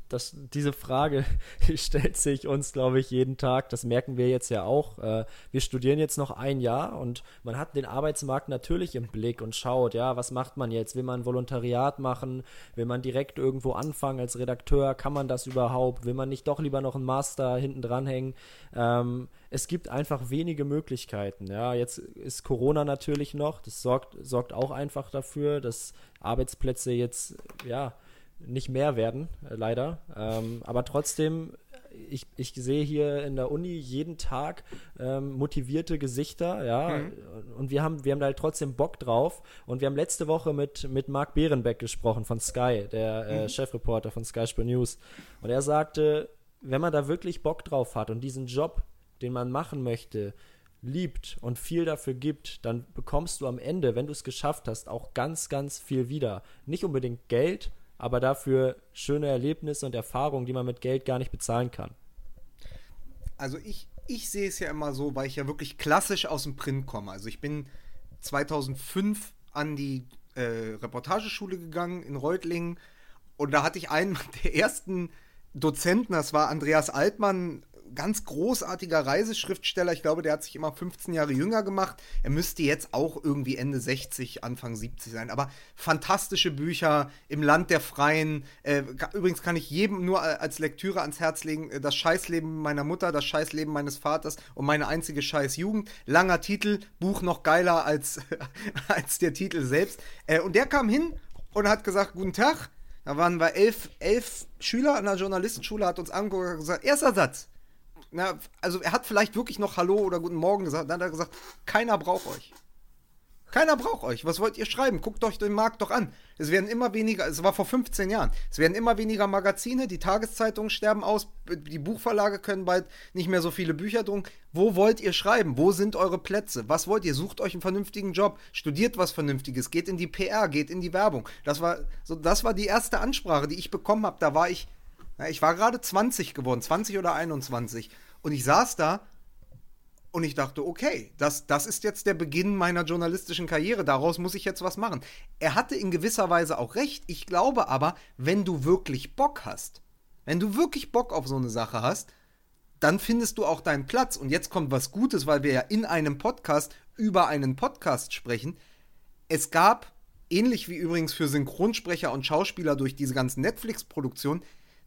das, diese Frage stellt sich uns, glaube ich, jeden Tag. Das merken wir jetzt ja auch. Äh, wir studieren jetzt noch ein Jahr und man hat den Arbeitsmarkt natürlich im Blick und schaut, ja, was macht man jetzt? Will man Volontariat machen? Will man direkt irgendwo anfangen als Redakteur? Kann man das überhaupt? Will man nicht doch lieber noch einen Master hinten dranhängen? Ähm, es gibt einfach wenige Möglichkeiten. Ja, jetzt ist Corona natürlich noch. Das sorgt, sorgt auch einfach dafür, dass Arbeitsplätze jetzt, ja, nicht mehr werden, äh, leider. Ähm, aber trotzdem, ich, ich sehe hier in der Uni jeden Tag ähm, motivierte Gesichter, ja, mhm. und wir haben, wir haben da halt trotzdem Bock drauf. Und wir haben letzte Woche mit, mit Marc Behrenbeck gesprochen von Sky, der äh, mhm. Chefreporter von Sky Sport News. Und er sagte, wenn man da wirklich Bock drauf hat und diesen Job, den man machen möchte, liebt und viel dafür gibt, dann bekommst du am Ende, wenn du es geschafft hast, auch ganz, ganz viel wieder. Nicht unbedingt Geld, aber dafür schöne Erlebnisse und Erfahrungen, die man mit Geld gar nicht bezahlen kann. Also ich, ich sehe es ja immer so, weil ich ja wirklich klassisch aus dem Print komme. Also ich bin 2005 an die äh, Reportageschule gegangen in Reutlingen und da hatte ich einen der ersten Dozenten, das war Andreas Altmann, ganz großartiger Reiseschriftsteller. Ich glaube, der hat sich immer 15 Jahre jünger gemacht. Er müsste jetzt auch irgendwie Ende 60, Anfang 70 sein. Aber fantastische Bücher im Land der Freien. Äh, übrigens kann ich jedem nur als Lektüre ans Herz legen: äh, Das Scheißleben meiner Mutter, das Scheißleben meines Vaters und meine einzige Scheißjugend. Langer Titel, Buch noch geiler als, als der Titel selbst. Äh, und der kam hin und hat gesagt: Guten Tag. Da waren wir elf, elf Schüler an der Journalistenschule, hat uns angeguckt und gesagt: Erster Satz na, also er hat vielleicht wirklich noch Hallo oder Guten Morgen gesagt. Dann hat er gesagt, keiner braucht euch. Keiner braucht euch. Was wollt ihr schreiben? Guckt euch den Markt doch an. Es werden immer weniger, es war vor 15 Jahren, es werden immer weniger Magazine, die Tageszeitungen sterben aus, die Buchverlage können bald nicht mehr so viele Bücher drucken. Wo wollt ihr schreiben? Wo sind eure Plätze? Was wollt ihr? Sucht euch einen vernünftigen Job, studiert was Vernünftiges, geht in die PR, geht in die Werbung. Das war, so, das war die erste Ansprache, die ich bekommen habe. Da war ich, na, ich war gerade 20 geworden, 20 oder 21. Und ich saß da und ich dachte, okay, das, das ist jetzt der Beginn meiner journalistischen Karriere, daraus muss ich jetzt was machen. Er hatte in gewisser Weise auch recht. Ich glaube aber, wenn du wirklich Bock hast, wenn du wirklich Bock auf so eine Sache hast, dann findest du auch deinen Platz. Und jetzt kommt was Gutes, weil wir ja in einem Podcast über einen Podcast sprechen. Es gab, ähnlich wie übrigens für Synchronsprecher und Schauspieler durch diese ganzen Netflix-Produktionen,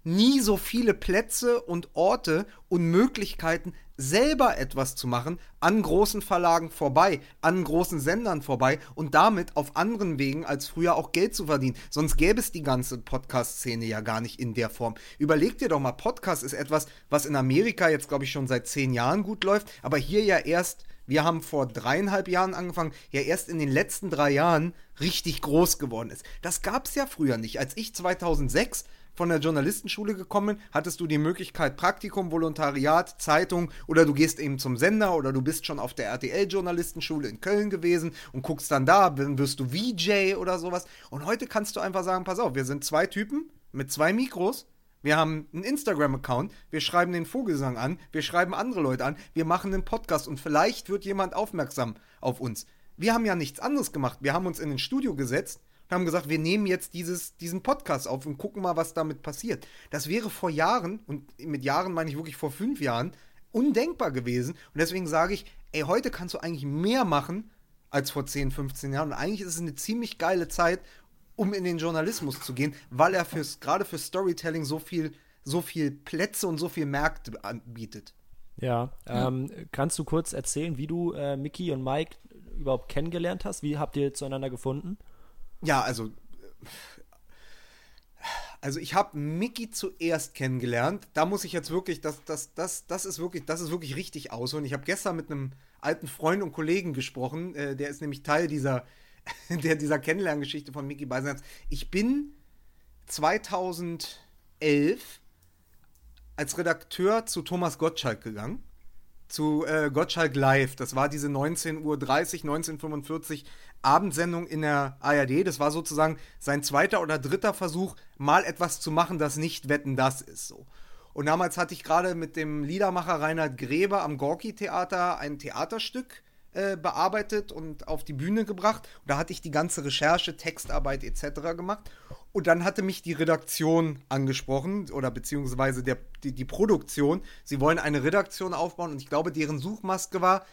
nie so viele Plätze und Orte und Möglichkeiten, selber etwas zu machen, an großen Verlagen vorbei, an großen Sendern vorbei und damit auf anderen Wegen als früher auch Geld zu verdienen. Sonst gäbe es die ganze Podcast-Szene ja gar nicht in der Form. Überleg dir doch mal, Podcast ist etwas, was in Amerika jetzt, glaube ich, schon seit zehn Jahren gut läuft, aber hier ja erst wir haben vor dreieinhalb Jahren angefangen, ja erst in den letzten drei Jahren richtig groß geworden ist. Das gab es ja früher nicht. Als ich 2006 von der Journalistenschule gekommen, hattest du die Möglichkeit Praktikum, Volontariat, Zeitung oder du gehst eben zum Sender oder du bist schon auf der RTL-Journalistenschule in Köln gewesen und guckst dann da, dann wirst du VJ oder sowas. Und heute kannst du einfach sagen, pass auf, wir sind zwei Typen mit zwei Mikros, wir haben einen Instagram-Account, wir schreiben den Vogelsang an, wir schreiben andere Leute an, wir machen einen Podcast und vielleicht wird jemand aufmerksam auf uns. Wir haben ja nichts anderes gemacht. Wir haben uns in ein Studio gesetzt, haben gesagt, wir nehmen jetzt dieses, diesen Podcast auf und gucken mal, was damit passiert. Das wäre vor Jahren, und mit Jahren meine ich wirklich vor fünf Jahren, undenkbar gewesen. Und deswegen sage ich, ey, heute kannst du eigentlich mehr machen als vor 10, 15 Jahren. Und eigentlich ist es eine ziemlich geile Zeit, um in den Journalismus zu gehen, weil er fürs, gerade für Storytelling so viel, so viel Plätze und so viel Märkte anbietet. Ja, ähm, kannst du kurz erzählen, wie du äh, Mickey und Mike überhaupt kennengelernt hast? Wie habt ihr zueinander gefunden? Ja, also. Also ich habe Mickey zuerst kennengelernt. Da muss ich jetzt wirklich, das, das, das, das ist wirklich, das ist wirklich richtig aus. Und ich habe gestern mit einem alten Freund und Kollegen gesprochen. Äh, der ist nämlich Teil dieser, der, dieser Kennenlerngeschichte von Mickey Beisenherz. Ich bin 2011 als Redakteur zu Thomas Gottschalk gegangen zu äh, Gottschalk Live. Das war diese 19.30 Uhr, 1945 Abendsendung in der ARD. Das war sozusagen sein zweiter oder dritter Versuch, mal etwas zu machen, das nicht Wetten das ist. So. Und damals hatte ich gerade mit dem Liedermacher Reinhard Grebe am Gorki-Theater ein Theaterstück äh, bearbeitet und auf die Bühne gebracht. Und da hatte ich die ganze Recherche, Textarbeit etc. gemacht. Und dann hatte mich die Redaktion angesprochen oder beziehungsweise der, die, die Produktion. Sie wollen eine Redaktion aufbauen und ich glaube, deren Suchmaske war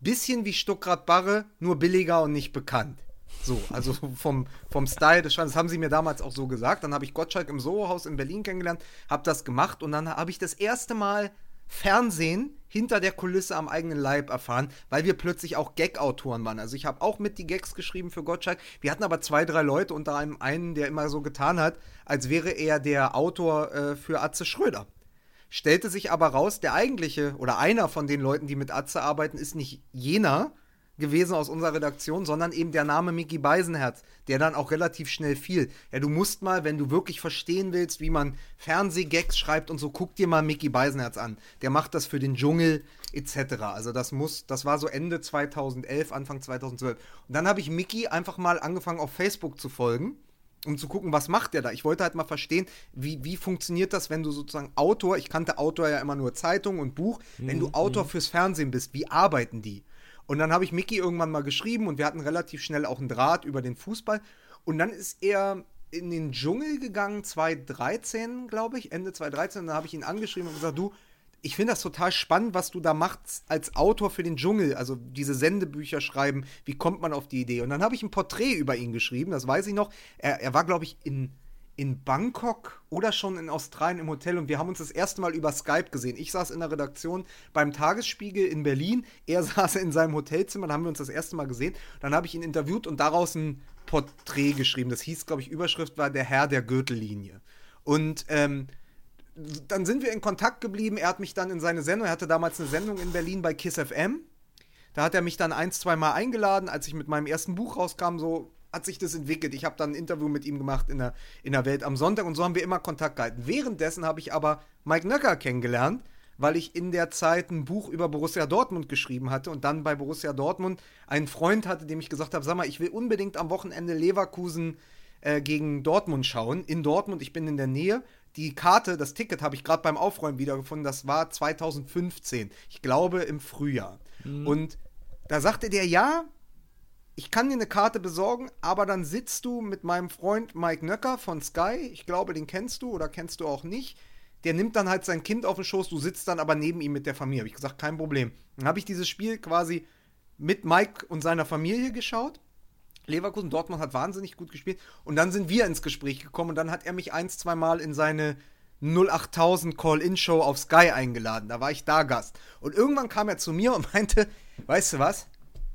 bisschen wie Stuckrad Barre, nur billiger und nicht bekannt. So, also vom, vom Style des Schreins. Das haben sie mir damals auch so gesagt. Dann habe ich Gottschalk im Soho-Haus in Berlin kennengelernt, habe das gemacht und dann habe ich das erste Mal Fernsehen hinter der Kulisse am eigenen Leib erfahren, weil wir plötzlich auch Gag-Autoren waren. Also ich habe auch mit die Gags geschrieben für Gottschalk. Wir hatten aber zwei, drei Leute, unter einem einen, der immer so getan hat, als wäre er der Autor äh, für Atze Schröder. Stellte sich aber raus, der eigentliche oder einer von den Leuten, die mit Atze arbeiten, ist nicht jener, gewesen aus unserer Redaktion, sondern eben der Name Mickey Beisenherz, der dann auch relativ schnell fiel. Ja, du musst mal, wenn du wirklich verstehen willst, wie man Fernsehgags schreibt und so, guck dir mal Mickey Beisenherz an. Der macht das für den Dschungel etc. Also das muss, das war so Ende 2011, Anfang 2012. Und dann habe ich Mickey einfach mal angefangen auf Facebook zu folgen um zu gucken, was macht der da. Ich wollte halt mal verstehen, wie, wie funktioniert das, wenn du sozusagen Autor, ich kannte Autor ja immer nur Zeitung und Buch, wenn du mhm, Autor mhm. fürs Fernsehen bist, wie arbeiten die? Und dann habe ich Mickey irgendwann mal geschrieben und wir hatten relativ schnell auch einen Draht über den Fußball. Und dann ist er in den Dschungel gegangen, 2013, glaube ich, Ende 2013. Und dann habe ich ihn angeschrieben und gesagt, du, ich finde das total spannend, was du da machst als Autor für den Dschungel, also diese Sendebücher schreiben, wie kommt man auf die Idee? Und dann habe ich ein Porträt über ihn geschrieben, das weiß ich noch. Er, er war, glaube ich, in in Bangkok oder schon in Australien im Hotel und wir haben uns das erste Mal über Skype gesehen. Ich saß in der Redaktion beim Tagesspiegel in Berlin, er saß in seinem Hotelzimmer, da haben wir uns das erste Mal gesehen. Dann habe ich ihn interviewt und daraus ein Porträt geschrieben. Das hieß, glaube ich, Überschrift war Der Herr der Gürtellinie. Und ähm, dann sind wir in Kontakt geblieben. Er hat mich dann in seine Sendung, er hatte damals eine Sendung in Berlin bei Kiss FM. Da hat er mich dann ein, zwei Mal eingeladen, als ich mit meinem ersten Buch rauskam, so hat sich das entwickelt. Ich habe dann ein Interview mit ihm gemacht in der, in der Welt am Sonntag und so haben wir immer Kontakt gehalten. Währenddessen habe ich aber Mike Nöcker kennengelernt, weil ich in der Zeit ein Buch über Borussia Dortmund geschrieben hatte und dann bei Borussia Dortmund einen Freund hatte, dem ich gesagt habe, sag mal, ich will unbedingt am Wochenende Leverkusen äh, gegen Dortmund schauen. In Dortmund, ich bin in der Nähe. Die Karte, das Ticket habe ich gerade beim Aufräumen wiedergefunden. Das war 2015. Ich glaube im Frühjahr. Mhm. Und da sagte der, ja, ich kann dir eine Karte besorgen, aber dann sitzt du mit meinem Freund Mike Nöcker von Sky, ich glaube, den kennst du oder kennst du auch nicht. Der nimmt dann halt sein Kind auf den Schoß, du sitzt dann aber neben ihm mit der Familie. Habe ich gesagt, kein Problem. Dann habe ich dieses Spiel quasi mit Mike und seiner Familie geschaut. Leverkusen, Dortmund hat wahnsinnig gut gespielt. Und dann sind wir ins Gespräch gekommen und dann hat er mich ein, zwei Mal in seine 08000 Call-In-Show auf Sky eingeladen. Da war ich da Gast. Und irgendwann kam er zu mir und meinte, weißt du was?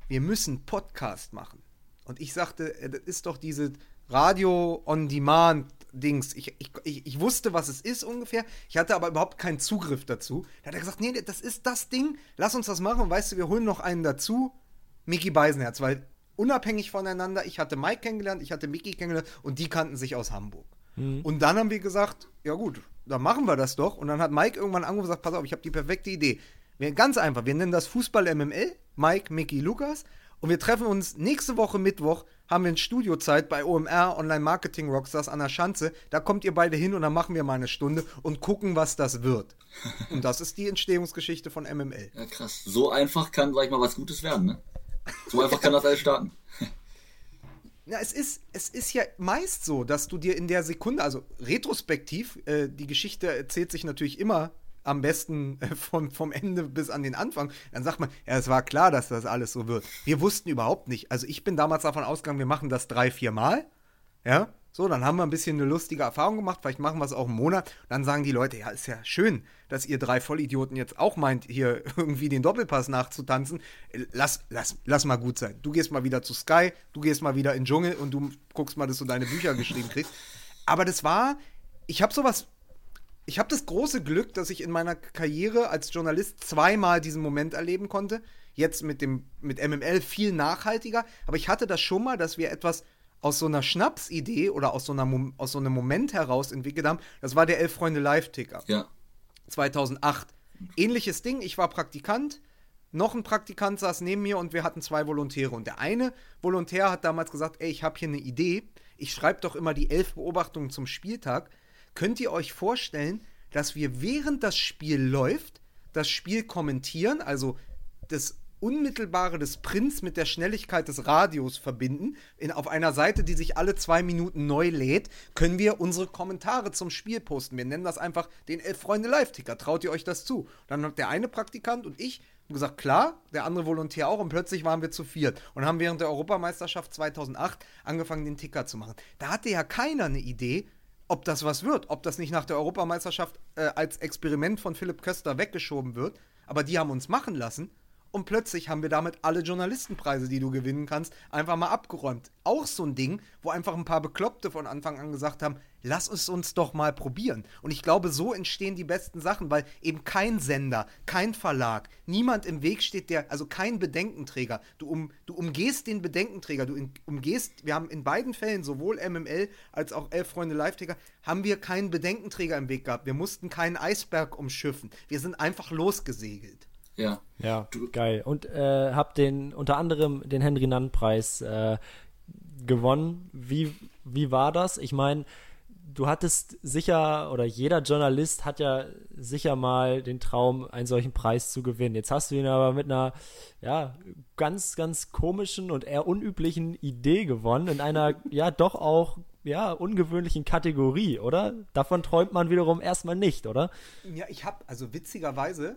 wir müssen Podcast machen. Und ich sagte, äh, das ist doch diese Radio-on-Demand-Dings. Ich, ich, ich, ich, wusste, was es ist ungefähr. Ich hatte aber überhaupt keinen Zugriff dazu. Da hat er gesagt, nee, das ist das Ding. Lass uns das machen. Und weißt du, wir holen noch einen dazu. Mickey Beisenherz, weil unabhängig voneinander, ich hatte Mike kennengelernt, ich hatte Mickey kennengelernt und die kannten sich aus Hamburg. Mhm. Und dann haben wir gesagt, ja gut, dann machen wir das doch. Und dann hat Mike irgendwann angerufen und gesagt, pass auf, ich habe die perfekte Idee. Wir, ganz einfach, wir nennen das Fußball MML, Mike, Mickey, Lukas. Und wir treffen uns nächste Woche Mittwoch, haben wir eine Studiozeit bei OMR Online Marketing Rockstars an der Schanze. Da kommt ihr beide hin und dann machen wir mal eine Stunde und gucken, was das wird. Und das ist die Entstehungsgeschichte von MML. Ja, krass. So einfach kann, sag ich mal, was Gutes werden, ne? So einfach kann das alles starten. Ja, es ist, es ist ja meist so, dass du dir in der Sekunde, also retrospektiv, äh, die Geschichte erzählt sich natürlich immer am besten äh, von, vom Ende bis an den Anfang, dann sagt man, ja, es war klar, dass das alles so wird. Wir wussten überhaupt nicht. Also ich bin damals davon ausgegangen, wir machen das drei, vier Mal. Ja, so, dann haben wir ein bisschen eine lustige Erfahrung gemacht, vielleicht machen wir es auch einen Monat. Dann sagen die Leute, ja, ist ja schön, dass ihr drei Vollidioten jetzt auch meint, hier irgendwie den Doppelpass nachzutanzen. Lass, lass, lass mal gut sein. Du gehst mal wieder zu Sky, du gehst mal wieder in den Dschungel und du guckst mal, dass du deine Bücher geschrieben kriegst. Aber das war, ich habe sowas ich habe das große Glück, dass ich in meiner Karriere als Journalist zweimal diesen Moment erleben konnte. Jetzt mit dem mit MML viel nachhaltiger, aber ich hatte das schon mal, dass wir etwas aus so einer Schnapsidee oder aus so, einer, aus so einem Moment heraus entwickelt haben. Das war der Elf Freunde Live-Ticker. Ja. 2008. Ähnliches Ding, ich war Praktikant, noch ein Praktikant saß neben mir und wir hatten zwei Volontäre. Und der eine Volontär hat damals gesagt, ey, ich habe hier eine Idee. Ich schreibe doch immer die elf Beobachtungen zum Spieltag. Könnt ihr euch vorstellen, dass wir während das Spiel läuft, das Spiel kommentieren, also das Unmittelbare des Prints mit der Schnelligkeit des Radios verbinden, in, auf einer Seite, die sich alle zwei Minuten neu lädt, können wir unsere Kommentare zum Spiel posten. Wir nennen das einfach den Elf Freunde Live-Ticker. Traut ihr euch das zu? Dann hat der eine Praktikant und ich gesagt, klar, der andere Volontär auch und plötzlich waren wir zu viert und haben während der Europameisterschaft 2008 angefangen, den Ticker zu machen. Da hatte ja keiner eine Idee, ob das was wird, ob das nicht nach der Europameisterschaft äh, als Experiment von Philipp Köster weggeschoben wird. Aber die haben uns machen lassen und plötzlich haben wir damit alle Journalistenpreise, die du gewinnen kannst, einfach mal abgeräumt. Auch so ein Ding, wo einfach ein paar Bekloppte von Anfang an gesagt haben, lass es uns doch mal probieren. Und ich glaube, so entstehen die besten Sachen, weil eben kein Sender, kein Verlag, niemand im Weg steht, der, also kein Bedenkenträger. Du, um, du umgehst den Bedenkenträger, du in, umgehst, wir haben in beiden Fällen, sowohl MML als auch Elf Freunde Live-Ticker, haben wir keinen Bedenkenträger im Weg gehabt. Wir mussten keinen Eisberg umschiffen. Wir sind einfach losgesegelt. Ja. Ja, geil. Und äh, hab den unter anderem den Henry Nann Preis äh, gewonnen. Wie, wie war das? Ich meine, du hattest sicher, oder jeder Journalist hat ja sicher mal den Traum, einen solchen Preis zu gewinnen. Jetzt hast du ihn aber mit einer, ja, ganz, ganz komischen und eher unüblichen Idee gewonnen, in einer, ja, doch auch, ja, ungewöhnlichen Kategorie, oder? Davon träumt man wiederum erstmal nicht, oder? Ja, ich hab, also witzigerweise,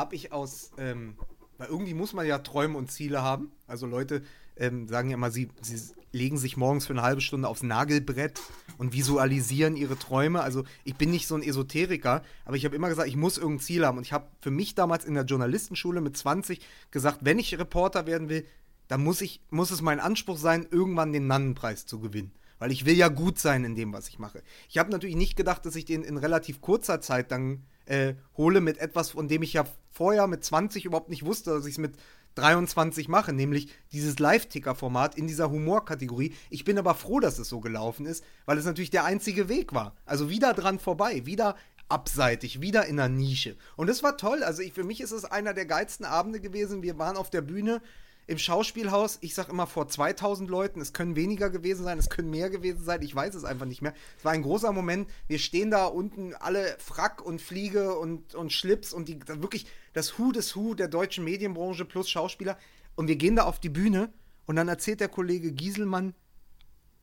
habe ich aus, ähm, weil irgendwie muss man ja Träume und Ziele haben. Also Leute ähm, sagen ja immer, sie, sie legen sich morgens für eine halbe Stunde aufs Nagelbrett und visualisieren ihre Träume. Also ich bin nicht so ein Esoteriker, aber ich habe immer gesagt, ich muss irgendein Ziel haben. Und ich habe für mich damals in der Journalistenschule mit 20 gesagt, wenn ich Reporter werden will, dann muss, ich, muss es mein Anspruch sein, irgendwann den Nannenpreis zu gewinnen. Weil ich will ja gut sein in dem, was ich mache. Ich habe natürlich nicht gedacht, dass ich den in relativ kurzer Zeit dann äh, hole mit etwas, von dem ich ja vorher mit 20 überhaupt nicht wusste, dass ich es mit 23 mache, nämlich dieses Live-Ticker-Format in dieser Humorkategorie. Ich bin aber froh, dass es so gelaufen ist, weil es natürlich der einzige Weg war. Also wieder dran vorbei, wieder abseitig, wieder in der Nische. Und es war toll. Also ich, für mich ist es einer der geilsten Abende gewesen. Wir waren auf der Bühne im Schauspielhaus, ich sag immer vor 2000 Leuten, es können weniger gewesen sein, es können mehr gewesen sein, ich weiß es einfach nicht mehr. Es war ein großer Moment, wir stehen da unten alle Frack und Fliege und, und Schlips und die, wirklich das Hu des Hu der deutschen Medienbranche plus Schauspieler und wir gehen da auf die Bühne und dann erzählt der Kollege Gieselmann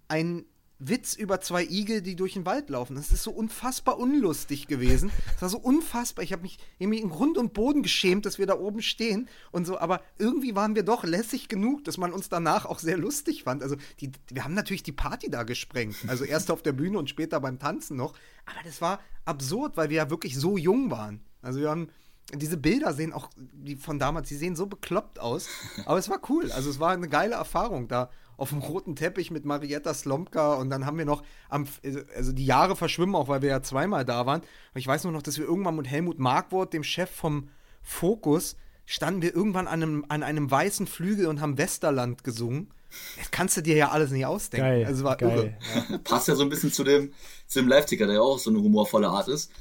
ein Witz über zwei Igel, die durch den Wald laufen. Das ist so unfassbar unlustig gewesen. Das war so unfassbar. Ich habe mich irgendwie in Grund und Boden geschämt, dass wir da oben stehen und so. Aber irgendwie waren wir doch lässig genug, dass man uns danach auch sehr lustig fand. Also die, wir haben natürlich die Party da gesprengt. Also erst auf der Bühne und später beim Tanzen noch. Aber das war absurd, weil wir ja wirklich so jung waren. Also wir haben diese Bilder sehen auch die von damals, die sehen so bekloppt aus. Aber es war cool. Also es war eine geile Erfahrung da auf dem roten Teppich mit Marietta Slomka und dann haben wir noch am, also die Jahre verschwimmen auch, weil wir ja zweimal da waren. Und ich weiß nur noch, dass wir irgendwann mit Helmut Markwort, dem Chef vom Fokus, standen wir irgendwann an einem, an einem weißen Flügel und haben Westerland gesungen. Das kannst du dir ja alles nicht ausdenken. Geil, also war geil. irre. Ja. Passt ja so ein bisschen zu dem, zu dem Live-Ticker, der ja auch so eine humorvolle Art ist.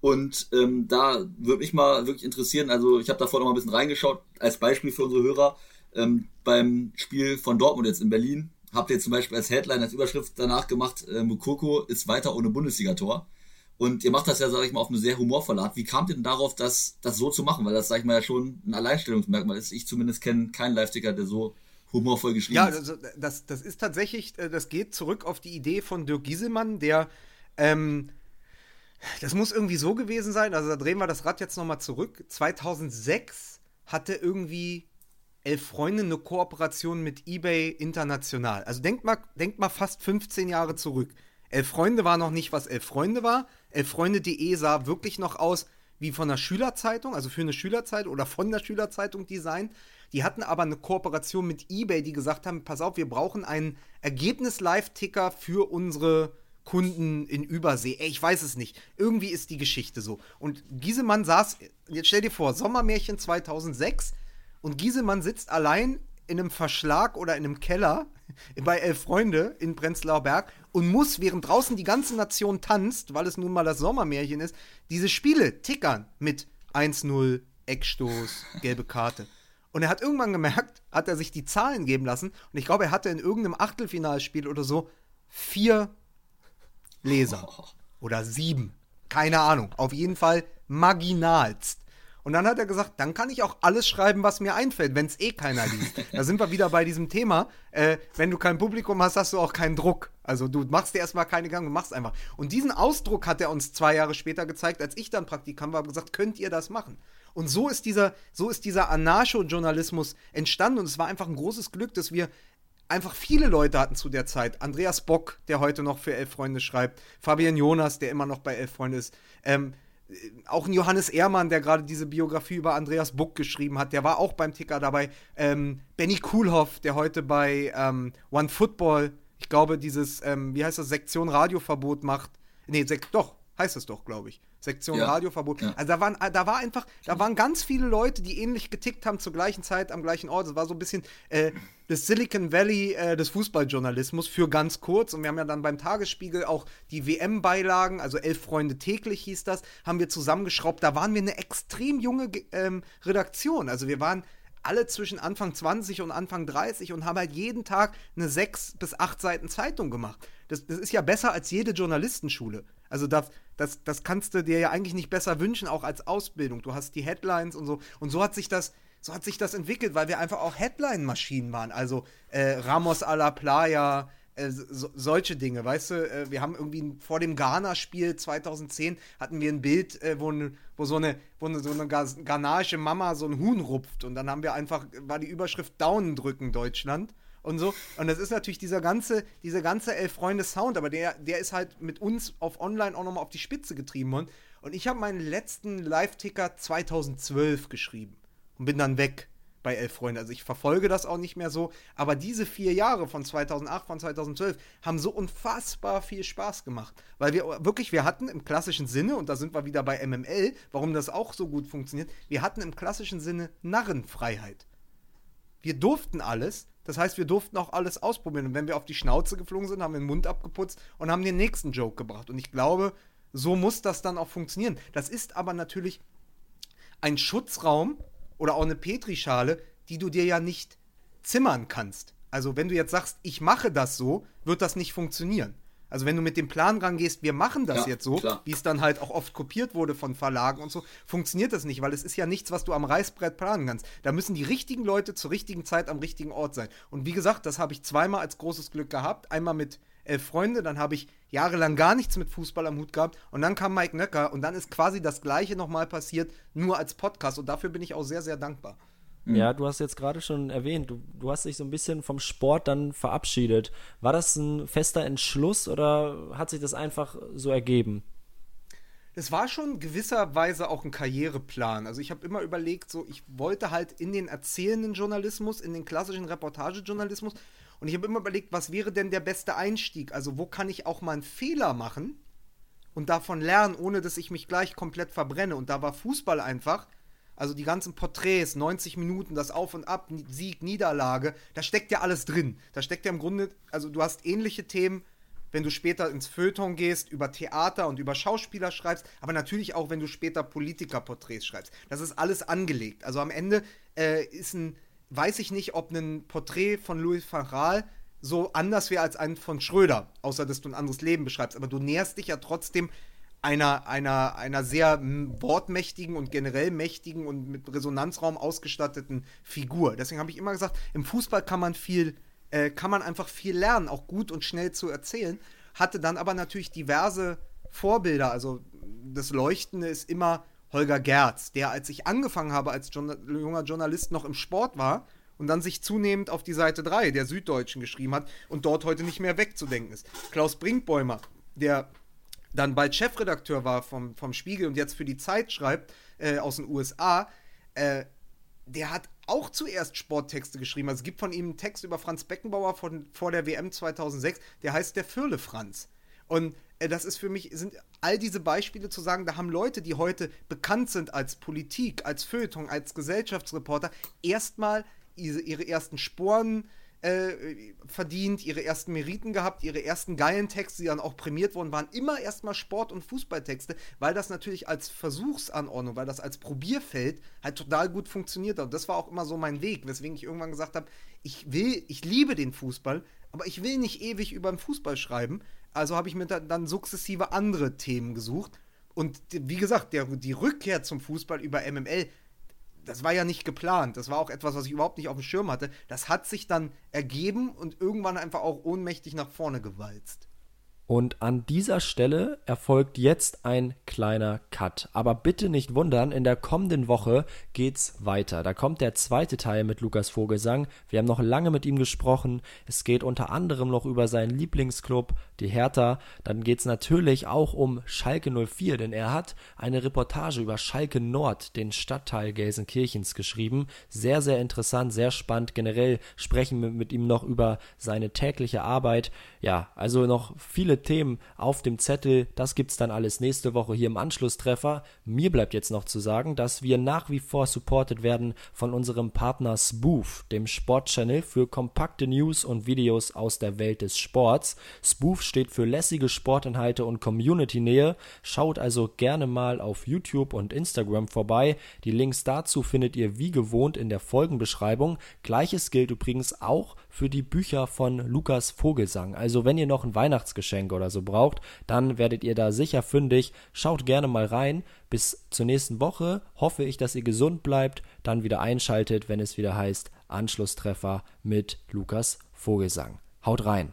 Und ähm, da würde mich mal wirklich interessieren, also ich habe da vorhin noch mal ein bisschen reingeschaut, als Beispiel für unsere Hörer, ähm, beim Spiel von Dortmund jetzt in Berlin habt ihr zum Beispiel als Headline, als Überschrift danach gemacht, äh, Mukoko ist weiter ohne Bundesligator. Und ihr macht das ja, sage ich mal, auf eine sehr humorvolle Art. Wie kamt ihr denn darauf, das, das so zu machen? Weil das, sage ich mal, ja schon ein Alleinstellungsmerkmal ist. Ich zumindest kenne keinen Live-Ticker, der so humorvoll geschrieben ja, ist. Ja, also das, das ist tatsächlich, äh, das geht zurück auf die Idee von Dirk Gieselmann, der, ähm, das muss irgendwie so gewesen sein, also da drehen wir das Rad jetzt nochmal zurück. 2006 hatte irgendwie Elf Freunde eine Kooperation mit eBay international. Also denkt mal, denkt mal fast 15 Jahre zurück. Elf Freunde war noch nicht, was Elf Freunde war. Elffreunde.de sah wirklich noch aus wie von einer Schülerzeitung, also für eine Schülerzeitung oder von der Schülerzeitung designt. Die hatten aber eine Kooperation mit eBay, die gesagt haben: Pass auf, wir brauchen einen Ergebnis-Live-Ticker für unsere Kunden in Übersee. Ey, ich weiß es nicht. Irgendwie ist die Geschichte so. Und Giesemann saß, jetzt stell dir vor, Sommermärchen 2006 und Giesemann sitzt allein in einem Verschlag oder in einem Keller bei Elf Freunde in Prenzlauer Berg und muss, während draußen die ganze Nation tanzt, weil es nun mal das Sommermärchen ist, diese Spiele tickern mit 1-0, Eckstoß, gelbe Karte. Und er hat irgendwann gemerkt, hat er sich die Zahlen geben lassen und ich glaube, er hatte in irgendeinem Achtelfinalspiel oder so vier Leser. Oder sieben. Keine Ahnung. Auf jeden Fall marginalst. Und dann hat er gesagt, dann kann ich auch alles schreiben, was mir einfällt, wenn es eh keiner liest. da sind wir wieder bei diesem Thema. Äh, wenn du kein Publikum hast, hast du auch keinen Druck. Also du machst dir erstmal keine Gedanken, du machst einfach. Und diesen Ausdruck hat er uns zwei Jahre später gezeigt, als ich dann Praktikant war, gesagt, könnt ihr das machen? Und so ist dieser, so ist dieser Anarcho-Journalismus entstanden. Und es war einfach ein großes Glück, dass wir einfach viele Leute hatten zu der Zeit. Andreas Bock, der heute noch für Elf Freunde schreibt, Fabian Jonas, der immer noch bei Elf Freunde ist, ähm, auch ein Johannes Ehrmann, der gerade diese Biografie über Andreas Buck geschrieben hat, der war auch beim Ticker dabei. Ähm, Benny Kuhlhoff, der heute bei ähm, One Football, ich glaube, dieses, ähm, wie heißt das, Sektion Radioverbot macht. Nee, doch, heißt es doch, glaube ich. Sektion ja. Radioverbot. Ja. Also da waren, da war einfach, da waren ganz viele Leute, die ähnlich getickt haben zur gleichen Zeit am gleichen Ort. Es war so ein bisschen äh, das Silicon Valley äh, des Fußballjournalismus für ganz kurz. Und wir haben ja dann beim Tagesspiegel auch die WM-Beilagen, also elf Freunde täglich hieß das, haben wir zusammengeschraubt. Da waren wir eine extrem junge ähm, Redaktion. Also wir waren alle zwischen Anfang 20 und Anfang 30 und haben halt jeden Tag eine sechs bis acht Seiten Zeitung gemacht. Das, das ist ja besser als jede Journalistenschule. Also das, das, das kannst du dir ja eigentlich nicht besser wünschen, auch als Ausbildung. Du hast die Headlines und so. Und so hat sich das, so hat sich das entwickelt, weil wir einfach auch Headline-Maschinen waren. Also äh, Ramos a la Playa, äh, so, solche Dinge, weißt du? Äh, wir haben irgendwie vor dem Ghana-Spiel 2010 hatten wir ein Bild, äh, wo, wo, so eine, wo so eine ghanaische Mama so ein Huhn rupft. Und dann haben wir einfach, war die Überschrift Daumen drücken Deutschland und so. Und das ist natürlich dieser ganze, dieser ganze Elf-Freunde-Sound, aber der, der ist halt mit uns auf Online auch nochmal auf die Spitze getrieben worden. Und ich habe meinen letzten Live-Ticker 2012 geschrieben und bin dann weg bei Elf Freunde. Also ich verfolge das auch nicht mehr so. Aber diese vier Jahre von 2008, von 2012 haben so unfassbar viel Spaß gemacht. Weil wir wirklich, wir hatten im klassischen Sinne, und da sind wir wieder bei MML, warum das auch so gut funktioniert, wir hatten im klassischen Sinne Narrenfreiheit. Wir durften alles das heißt, wir durften auch alles ausprobieren. Und wenn wir auf die Schnauze geflogen sind, haben wir den Mund abgeputzt und haben den nächsten Joke gebracht. Und ich glaube, so muss das dann auch funktionieren. Das ist aber natürlich ein Schutzraum oder auch eine Petrischale, die du dir ja nicht zimmern kannst. Also wenn du jetzt sagst, ich mache das so, wird das nicht funktionieren. Also wenn du mit dem Plan rangehst, wir machen das ja, jetzt so, wie es dann halt auch oft kopiert wurde von Verlagen und so, funktioniert das nicht, weil es ist ja nichts, was du am Reißbrett planen kannst. Da müssen die richtigen Leute zur richtigen Zeit am richtigen Ort sein. Und wie gesagt, das habe ich zweimal als großes Glück gehabt. Einmal mit elf Freunde, dann habe ich jahrelang gar nichts mit Fußball am Hut gehabt und dann kam Mike Nöcker und dann ist quasi das gleiche nochmal passiert, nur als Podcast und dafür bin ich auch sehr, sehr dankbar. Mhm. Ja, du hast jetzt gerade schon erwähnt, du, du hast dich so ein bisschen vom Sport dann verabschiedet. War das ein fester Entschluss oder hat sich das einfach so ergeben? Es war schon gewisserweise auch ein Karriereplan. Also ich habe immer überlegt, so ich wollte halt in den erzählenden Journalismus, in den klassischen Reportagejournalismus und ich habe immer überlegt, was wäre denn der beste Einstieg? Also wo kann ich auch mal einen Fehler machen und davon lernen, ohne dass ich mich gleich komplett verbrenne? Und da war Fußball einfach also die ganzen Porträts, 90 Minuten, das Auf und Ab, Sieg, Niederlage, da steckt ja alles drin. Da steckt ja im Grunde, also du hast ähnliche Themen, wenn du später ins Feuilleton gehst, über Theater und über Schauspieler schreibst, aber natürlich auch, wenn du später Politikerporträts schreibst. Das ist alles angelegt. Also am Ende äh, ist ein, weiß ich nicht, ob ein Porträt von Louis van so anders wäre als ein von Schröder, außer dass du ein anderes Leben beschreibst. Aber du näherst dich ja trotzdem einer, einer, einer sehr wortmächtigen und generell mächtigen und mit Resonanzraum ausgestatteten Figur. Deswegen habe ich immer gesagt, im Fußball kann man viel, äh, kann man einfach viel lernen, auch gut und schnell zu erzählen. Hatte dann aber natürlich diverse Vorbilder. Also das Leuchtende ist immer Holger Gerz, der, als ich angefangen habe, als Journal junger Journalist noch im Sport war und dann sich zunehmend auf die Seite 3 der Süddeutschen geschrieben hat und dort heute nicht mehr wegzudenken ist. Klaus Brinkbäumer, der dann bald Chefredakteur war vom, vom Spiegel und jetzt für die Zeit schreibt, äh, aus den USA, äh, der hat auch zuerst Sporttexte geschrieben. Also es gibt von ihm einen Text über Franz Beckenbauer von, vor der WM 2006, der heißt Der Fürle Franz. Und äh, das ist für mich, sind all diese Beispiele zu sagen, da haben Leute, die heute bekannt sind als Politik, als Feuilleton, als Gesellschaftsreporter, erstmal ihre, ihre ersten Sporen äh, verdient, ihre ersten Meriten gehabt, ihre ersten geilen Texte, die dann auch prämiert wurden, waren immer erstmal Sport- und Fußballtexte, weil das natürlich als Versuchsanordnung, weil das als Probierfeld halt total gut funktioniert hat. Und das war auch immer so mein Weg, weswegen ich irgendwann gesagt habe, ich will, ich liebe den Fußball, aber ich will nicht ewig über den Fußball schreiben. Also habe ich mir dann sukzessive andere Themen gesucht. Und wie gesagt, der, die Rückkehr zum Fußball über MML, das war ja nicht geplant. Das war auch etwas, was ich überhaupt nicht auf dem Schirm hatte. Das hat sich dann ergeben und irgendwann einfach auch ohnmächtig nach vorne gewalzt. Und an dieser Stelle erfolgt jetzt ein kleiner Cut. Aber bitte nicht wundern, in der kommenden Woche geht's weiter. Da kommt der zweite Teil mit Lukas Vogelsang. Wir haben noch lange mit ihm gesprochen. Es geht unter anderem noch über seinen Lieblingsclub, die Hertha. Dann geht's natürlich auch um Schalke 04, denn er hat eine Reportage über Schalke Nord, den Stadtteil Gelsenkirchens, geschrieben. Sehr, sehr interessant, sehr spannend. Generell sprechen wir mit ihm noch über seine tägliche Arbeit. Ja, also noch viele Themen auf dem Zettel. Das gibt's dann alles nächste Woche hier im Anschlusstreffer. Mir bleibt jetzt noch zu sagen, dass wir nach wie vor supported werden von unserem Partner Spoof, dem Sportchannel für kompakte News und Videos aus der Welt des Sports. Spoof steht für lässige Sportinhalte und Community-Nähe. Schaut also gerne mal auf YouTube und Instagram vorbei. Die Links dazu findet ihr wie gewohnt in der Folgenbeschreibung. Gleiches gilt übrigens auch für die Bücher von Lukas Vogelsang. Also wenn ihr noch ein Weihnachtsgeschenk oder so braucht, dann werdet ihr da sicher fündig. Schaut gerne mal rein. Bis zur nächsten Woche hoffe ich, dass ihr gesund bleibt, dann wieder einschaltet, wenn es wieder heißt Anschlusstreffer mit Lukas Vogelsang. Haut rein.